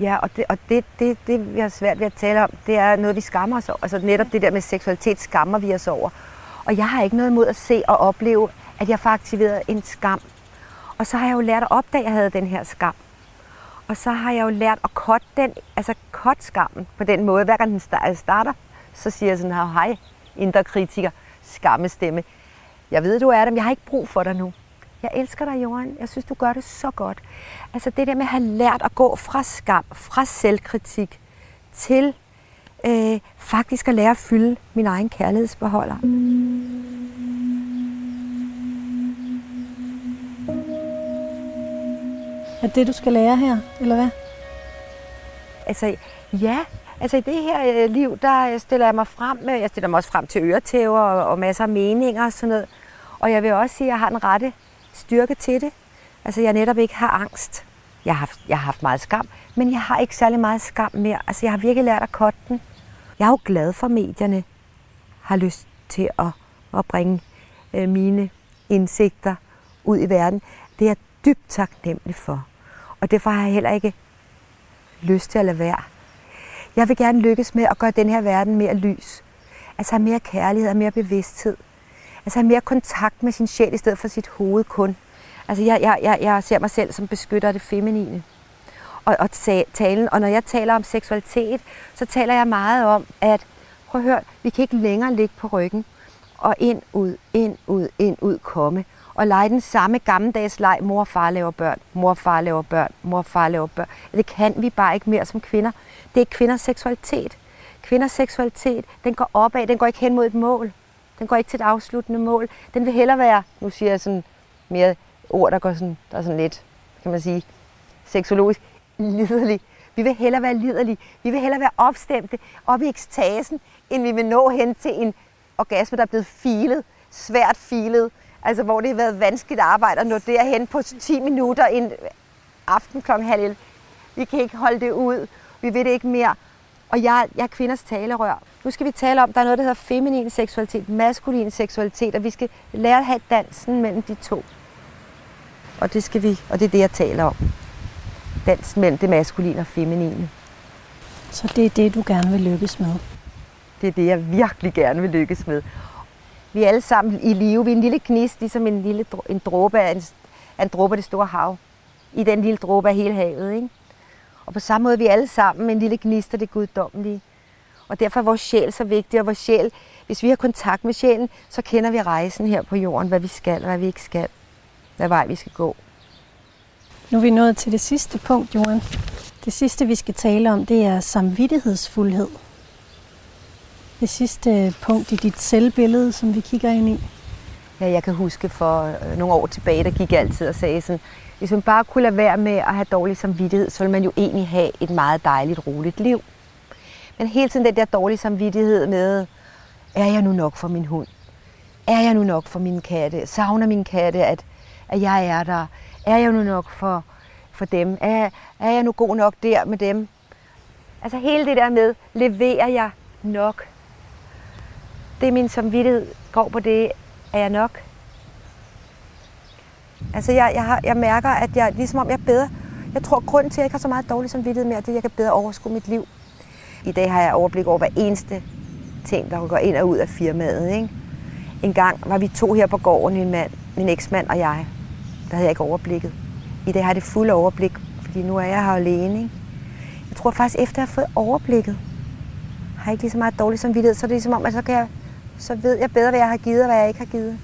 Ja, og det, og det, det, det, vi har svært ved at tale om, det er noget, vi skammer os over. Altså netop det der med seksualitet skammer vi os over. Og jeg har ikke noget imod at se og opleve, at jeg får aktiveret en skam. Og så har jeg jo lært at opdage, at jeg havde den her skam. Og så har jeg jo lært at cut den, altså cut skammen på den måde. Hver gang den starter, så siger jeg sådan her, hej, indre kritiker, skammestemme. Jeg ved, du er der, men jeg har ikke brug for dig nu. Jeg elsker dig, Johan. Jeg synes, du gør det så godt. Altså det der med at have lært at gå fra skam, fra selvkritik, til øh, faktisk at lære at fylde min egen kærlighedsbeholder. Er det, du skal lære her, eller hvad? Altså, ja. Altså i det her øh, liv, der stiller jeg mig frem med, jeg stiller mig også frem til øretæver og, og masser af meninger og sådan noget. Og jeg vil også sige, at jeg har den rette styrke til det. Altså jeg netop ikke har angst. Jeg har, haft, jeg har haft meget skam, men jeg har ikke særlig meget skam mere. Altså jeg har virkelig lært at kotte den. Jeg er jo glad for, at medierne har lyst til at, at bringe øh, mine indsigter ud i verden. Det er jeg dybt taknemmelig for. Og derfor har jeg heller ikke lyst til at lade være. Jeg vil gerne lykkes med at gøre den her verden mere lys. Altså have mere kærlighed og mere bevidsthed. Altså have mere kontakt med sin sjæl i stedet for sit hoved kun. Altså jeg, jeg, jeg, jeg ser mig selv som beskytter af det feminine. Og, og talen, og når jeg taler om seksualitet, så taler jeg meget om, at prøv at høre, vi kan ikke længere ligge på ryggen og ind, ud, ind, ud, ind, ud komme. Og lege den samme gammeldags leg, mor og far laver børn, mor og far laver børn, mor og far laver børn. Det kan vi bare ikke mere som kvinder. Det er kvinders seksualitet. Kvinders seksualitet, den går opad, den går ikke hen mod et mål. Den går ikke til et afsluttende mål. Den vil hellere være, nu siger jeg sådan mere ord, der går sådan, der er sådan lidt, kan man sige, seksologisk, liderlig. Vi vil hellere være liderlige. Vi vil hellere være opstemte, op i ekstasen, end vi vil nå hen til en orgasme, der er blevet filet, svært filet, altså hvor det har været vanskeligt arbejde at nå derhen på 10 minutter, en aften kl. halv 11. Vi kan ikke holde det ud. Vi ved det ikke mere. Og jeg, jeg er kvinders talerør. Nu skal vi tale om, der er noget, der hedder feminin seksualitet, maskulin seksualitet, og vi skal lære at have dansen mellem de to. Og det skal vi, og det er det, jeg taler om. Dansen mellem det maskuline og feminine. Så det er det, du gerne vil lykkes med? Det er det, jeg virkelig gerne vil lykkes med. Vi er alle sammen i live. Vi er en lille gnist, ligesom en lille en dråbe af en, en dråbe af det store hav. I den lille dråbe af hele havet. Ikke? Og på samme måde er vi alle sammen en lille gnist af det guddommelige. Og derfor er vores sjæl så vigtig, og vores sjæl, hvis vi har kontakt med sjælen, så kender vi rejsen her på jorden, hvad vi skal hvad vi ikke skal. Hvad vej vi skal gå. Nu er vi nået til det sidste punkt, Johan. Det sidste, vi skal tale om, det er samvittighedsfuldhed. Det sidste punkt i dit selvbillede, som vi kigger ind i. Ja, jeg kan huske for øh, nogle år tilbage, der gik jeg altid og sagde sådan, hvis man bare kunne lade være med at have dårlig samvittighed, så ville man jo egentlig have et meget dejligt, roligt liv. Men hele tiden den der dårlige samvittighed med, er jeg nu nok for min hund? Er jeg nu nok for min katte? Savner min katte, at, at jeg er der? Er jeg nu nok for, for dem? Er, er jeg nu god nok der med dem? Altså hele det der med, leverer jeg nok? Det er min samvittighed går på det, er jeg nok? Altså jeg, jeg, har, jeg mærker, at jeg ligesom om jeg er bedre. Jeg tror, grund til, at jeg ikke har så meget dårlig samvittighed mere, det er, at jeg kan bedre overskue mit liv. I dag har jeg overblik over hver eneste ting, der går ind og ud af firmaet. Ikke? En gang var vi to her på gården, min, mand, min eksmand og jeg. Der havde jeg ikke overblikket. I dag har jeg det fulde overblik, fordi nu er jeg her alene. Ikke? Jeg tror faktisk, efter jeg har fået overblikket, har jeg ikke lige så meget dårlig samvittighed, så er det ligesom om, at så, kan jeg, så ved jeg bedre, hvad jeg har givet og hvad jeg ikke har givet.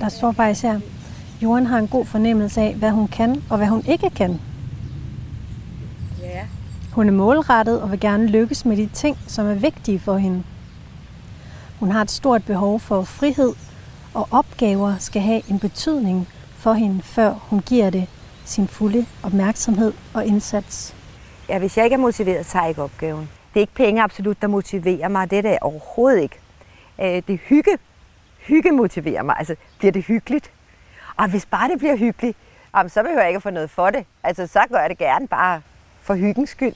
Der står faktisk her, Jorden har en god fornemmelse af, hvad hun kan og hvad hun ikke kan. Hun er målrettet og vil gerne lykkes med de ting, som er vigtige for hende. Hun har et stort behov for frihed, og opgaver skal have en betydning for hende, før hun giver det sin fulde opmærksomhed og indsats. Ja, hvis jeg ikke er motiveret, tager jeg ikke opgaven. Det er ikke penge absolut, der motiverer mig. Det er det overhovedet ikke. Øh, det er hygge. Hygge motiverer mig. Altså, bliver det hyggeligt? Og hvis bare det bliver hyggeligt, så behøver jeg ikke at få noget for det. Altså, så gør jeg det gerne bare for hyggens skyld.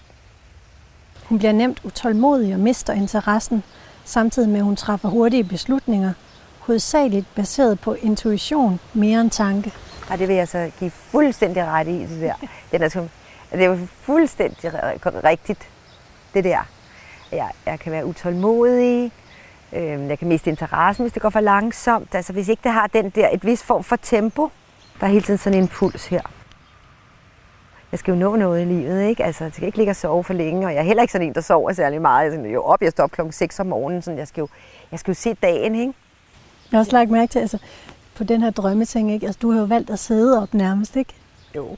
Hun bliver nemt utålmodig og mister interessen, samtidig med at hun træffer hurtige beslutninger, hovedsageligt baseret på intuition mere end tanke. Og det vil jeg så give fuldstændig ret i, det der. Den er, det er fuldstændig rigtigt, det der. Jeg, jeg kan være utålmodig, øh, jeg kan miste interessen, hvis det går for langsomt. Altså hvis ikke det har den der, et vis form for tempo, der er hele tiden sådan en puls her jeg skal jo nå noget i livet, ikke? Altså, jeg skal ikke ligge og sove for længe, og jeg er heller ikke sådan en, der sover særlig meget. Jeg er jo op, jeg står op klokken 6 om morgenen, så jeg skal jo, jeg skal jo se dagen, ikke? Jeg har også lagt mærke til, altså, på den her drømmeting, ikke? Altså, du har jo valgt at sidde op nærmest, ikke? Jo.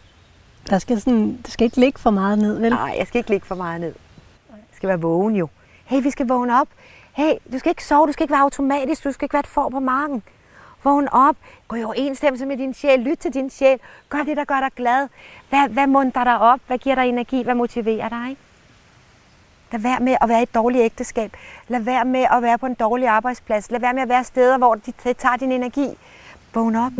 Der skal sådan, det skal ikke ligge for meget ned, vel? Nej, jeg skal ikke ligge for meget ned. Jeg skal være vågen jo. Hey, vi skal vågne op. Hey, du skal ikke sove, du skal ikke være automatisk, du skal ikke være et for på marken. Vågn op. Gå i overensstemmelse med din sjæl. Lyt til din sjæl. Gør det, der gør dig glad. Hvad, hvad munter dig op? Hvad giver dig energi? Hvad motiverer dig? Lad være med at være i et dårligt ægteskab. Lad være med at være på en dårlig arbejdsplads. Lad være med at være steder, hvor det tager din energi. Vågn op.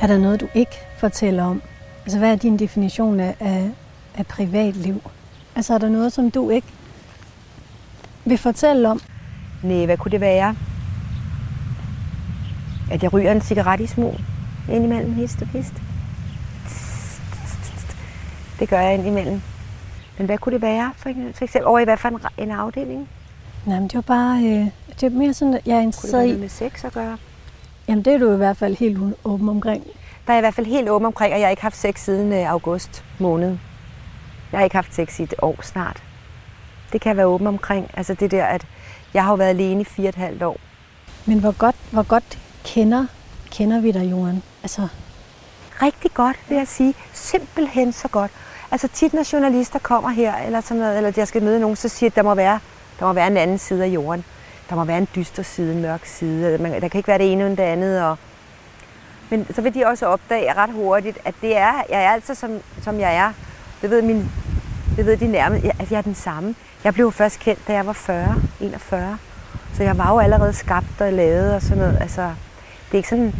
Er der noget, du ikke fortæller om? Altså, hvad er din definition af, af, af privatliv? Altså er der noget, som du ikke vil fortælle om? Nej, hvad kunne det være? At jeg ryger en cigaret i smug indimellem hist og pist. Det gør jeg indimellem. Men hvad kunne det være, for, for eksempel over i hvad for en, en afdeling? Nej, men det var bare, øh, det er mere sådan, at jeg er interesseret i... Kunne det med sex at gøre? Jamen, det er du i hvert fald helt åben omkring. Der er jeg i hvert fald helt åben omkring, og jeg har ikke haft sex siden øh, august måned. Jeg har ikke haft sex i et år snart. Det kan jeg være åben omkring. Altså det der, at jeg har jo været alene i fire og et halvt år. Men hvor godt, hvor godt kender, kender vi dig, Johan? Altså... Rigtig godt, vil jeg sige. Simpelthen så godt. Altså tit, når journalister kommer her, eller, sådan noget, eller jeg skal møde nogen, så siger at der må være, der må være en anden side af jorden. Der må være en dyster side, en mørk side. Der kan ikke være det ene uden det andet. Og... Men så vil de også opdage ret hurtigt, at det er, jeg er altså som, som jeg er. Det ved, min, det ved de nærmest, at altså, jeg er den samme. Jeg blev først kendt, da jeg var 40, 41. Så jeg var jo allerede skabt og lavet og sådan noget. Altså, det er ikke sådan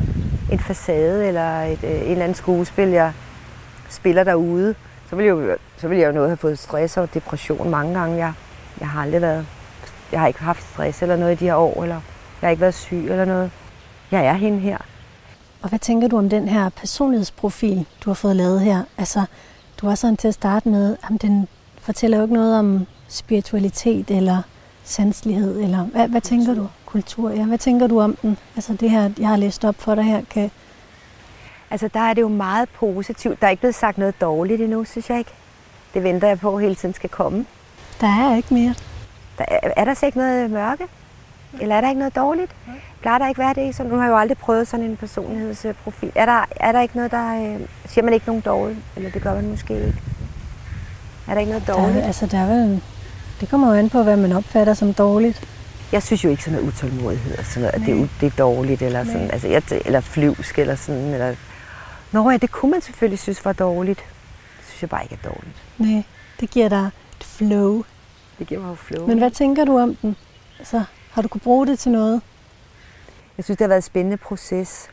en facade eller et, øh, en eller anden skuespil, jeg spiller derude. Så ville, jeg jo, så ville jeg jo noget have fået stress og depression mange gange. Jeg, jeg har aldrig været... Jeg har ikke haft stress eller noget i de her år, eller jeg har ikke været syg eller noget. Jeg er hende her. Og hvad tænker du om den her personlighedsprofil, du har fået lavet her? Altså, du var sådan til at starte med, at den fortæller jo ikke noget om spiritualitet eller sanselighed, eller hvad, hvad tænker du? Kultur, ja. Hvad tænker du om den? Altså det her, jeg har læst op for dig her, kan... Altså der er det jo meget positivt. Der er ikke blevet sagt noget dårligt endnu, synes jeg ikke. Det venter jeg på, hele tiden skal komme. Der er ikke mere. Der er, er der så ikke noget mørke? Eller er der ikke noget dårligt? Plejer der ikke være det? Så nu har jeg jo aldrig prøvet sådan en personlighedsprofil. Er der, er der ikke noget, der... Øh, siger man ikke nogen dårligt? Eller det gør man måske ikke. Er der ikke noget dårligt? Der, altså, der er vel, det kommer jo an på, hvad man opfatter som dårligt. Jeg synes jo ikke sådan noget utålmodighed, sådan noget, at det er, det er dårligt, eller, sådan, altså, jeg, eller flyvsk, eller sådan, eller... Nå ja, det kunne man selvfølgelig synes var dårligt. Det synes jeg bare ikke er dårligt. Nej, det giver dig et flow. Det giver mig jo flow. Men hvad tænker du om den? Altså, har du kunne bruge det til noget? Jeg synes, det har været en spændende proces.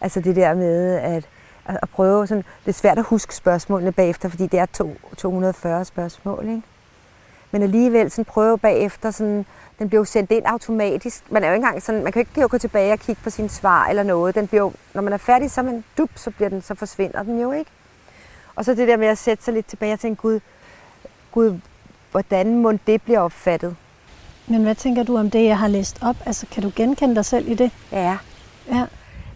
Altså det der med at, at prøve sådan... Det er svært at huske spørgsmålene bagefter, fordi det er to, 240 spørgsmål, ikke? Men alligevel sådan prøve bagefter, sådan, den bliver jo sendt ind automatisk. Man er jo ikke engang sådan, man kan jo ikke gå tilbage og kigge på sine svar eller noget. Den bliver jo, når man er færdig, så, man, dup, så, bliver den, så forsvinder den jo ikke. Og så det der med at sætte sig lidt tilbage og tænke, Gud, Gud hvordan må det blive opfattet? Men hvad tænker du om det, jeg har læst op? Altså, kan du genkende dig selv i det? Ja. Ja.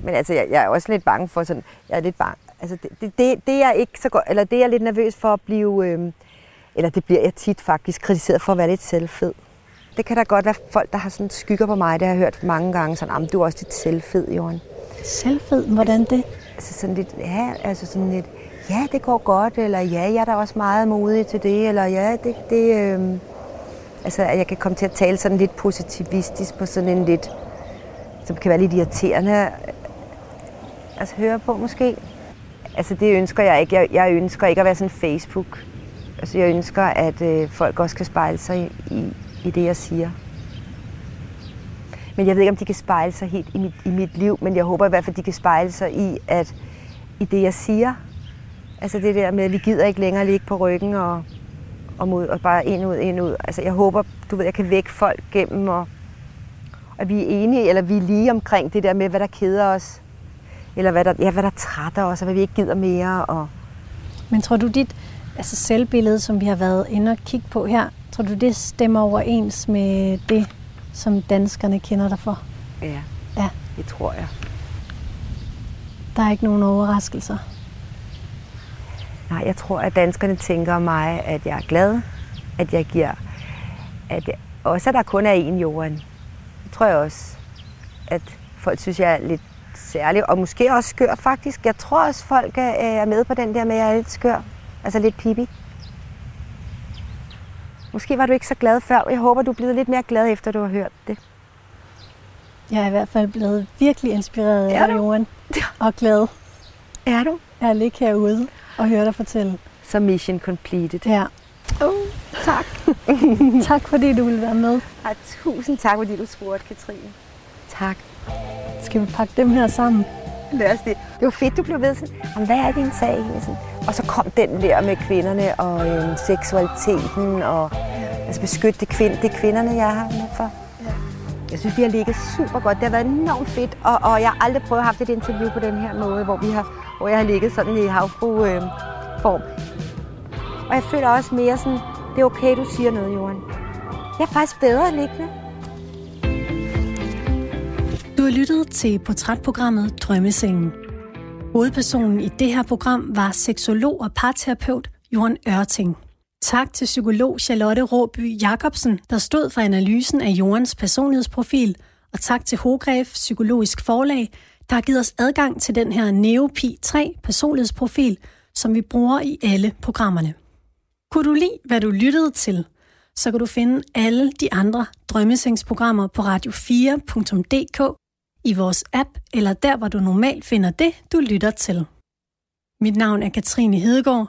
Men altså, jeg, jeg er også lidt bange for sådan, jeg er lidt bange. Altså, det, det, det, det er ikke så godt, eller det er jeg lidt nervøs for at blive, øh, eller det bliver jeg tit faktisk kritiseret for at være lidt selvfed. Det kan da godt være folk, der har sådan skygger på mig, det har jeg hørt mange gange, sådan, du er også lidt selvfed, Jorden. Selvfed? Hvordan det? Altså sådan lidt, ja, altså sådan lidt, ja, det går godt, eller ja, jeg er da også meget modig til det, eller ja, det, det øh, altså at jeg kan komme til at tale sådan lidt positivistisk på sådan en lidt, som kan være lidt irriterende, altså høre på måske. Altså det ønsker jeg ikke. Jeg, jeg ønsker ikke at være sådan Facebook. Altså jeg ønsker, at øh, folk også kan spejle sig i, i, i det, jeg siger. Men jeg ved ikke, om de kan spejle sig helt i mit, i mit liv, men jeg håber i hvert fald, de kan spejle sig i, at i det, jeg siger. Altså det der med, at vi gider ikke længere ligge på ryggen og, og, mod, og bare ind ud, ind ud. Altså jeg håber, du ved, jeg kan vække folk gennem, og, og vi er enige, eller vi er lige omkring det der med, hvad der keder os. Eller hvad der, ja, hvad der trætter os, og hvad vi ikke gider mere. Og... Men tror du, dit altså selvbillede, som vi har været inde og kigge på her, tror du, det stemmer overens med det, som danskerne kender dig for? Ja, Ja, det tror jeg. der er ikke nogen overraskelser. Nej, jeg tror, at danskerne tænker om mig, at jeg er glad, at jeg giver, at jeg, også at der kun er én jorden. Det tror jeg også, at folk synes, jeg er lidt særlig, og måske også skør faktisk. Jeg tror også, folk er, er med på den der med, at jeg er lidt skør. Altså lidt pipi. Måske var du ikke så glad før. Jeg håber, du er blevet lidt mere glad, efter du har hørt det. Jeg er i hvert fald blevet virkelig inspireret Er af? Johan. Og glad Er du? af at ligge herude og høre dig fortælle. Så mission completed. Ja. Oh, tak. Tak fordi du ville være med. Ja, tusind tak, fordi du spurgte, Katrine. Tak. Skal vi pakke dem her sammen? Lad os det. Det var fedt, du blev ved sådan, "Jamen, hvad er din sag? egentlig?" Sådan. Og så kom den der med kvinderne og øhm, seksualiteten og altså beskytte det, kvind, det er kvinderne, jeg har med for. Jeg synes, vi har ligget super godt. Det har været enormt fedt, og, og jeg har aldrig prøvet at have haft et interview på den her måde, hvor, vi har, hvor jeg har ligget sådan i havfru-form. Øh, og jeg føler også mere sådan, det er okay, du siger noget, Johan. Jeg er faktisk bedre liggende. Du har lyttet til portrætprogrammet Drømmesengen. Hovedpersonen i det her program var seksolog og parterapeut Johan Ørting. Tak til psykolog Charlotte Råby Jacobsen, der stod for analysen af Johans personlighedsprofil, og tak til Hogref Psykologisk Forlag, der har givet os adgang til den her Neopi 3 personlighedsprofil, som vi bruger i alle programmerne. Kunne du lide, hvad du lyttede til, så kan du finde alle de andre drømmesengsprogrammer på radio4.dk i vores app eller der, hvor du normalt finder det, du lytter til. Mit navn er Katrine Hedegaard.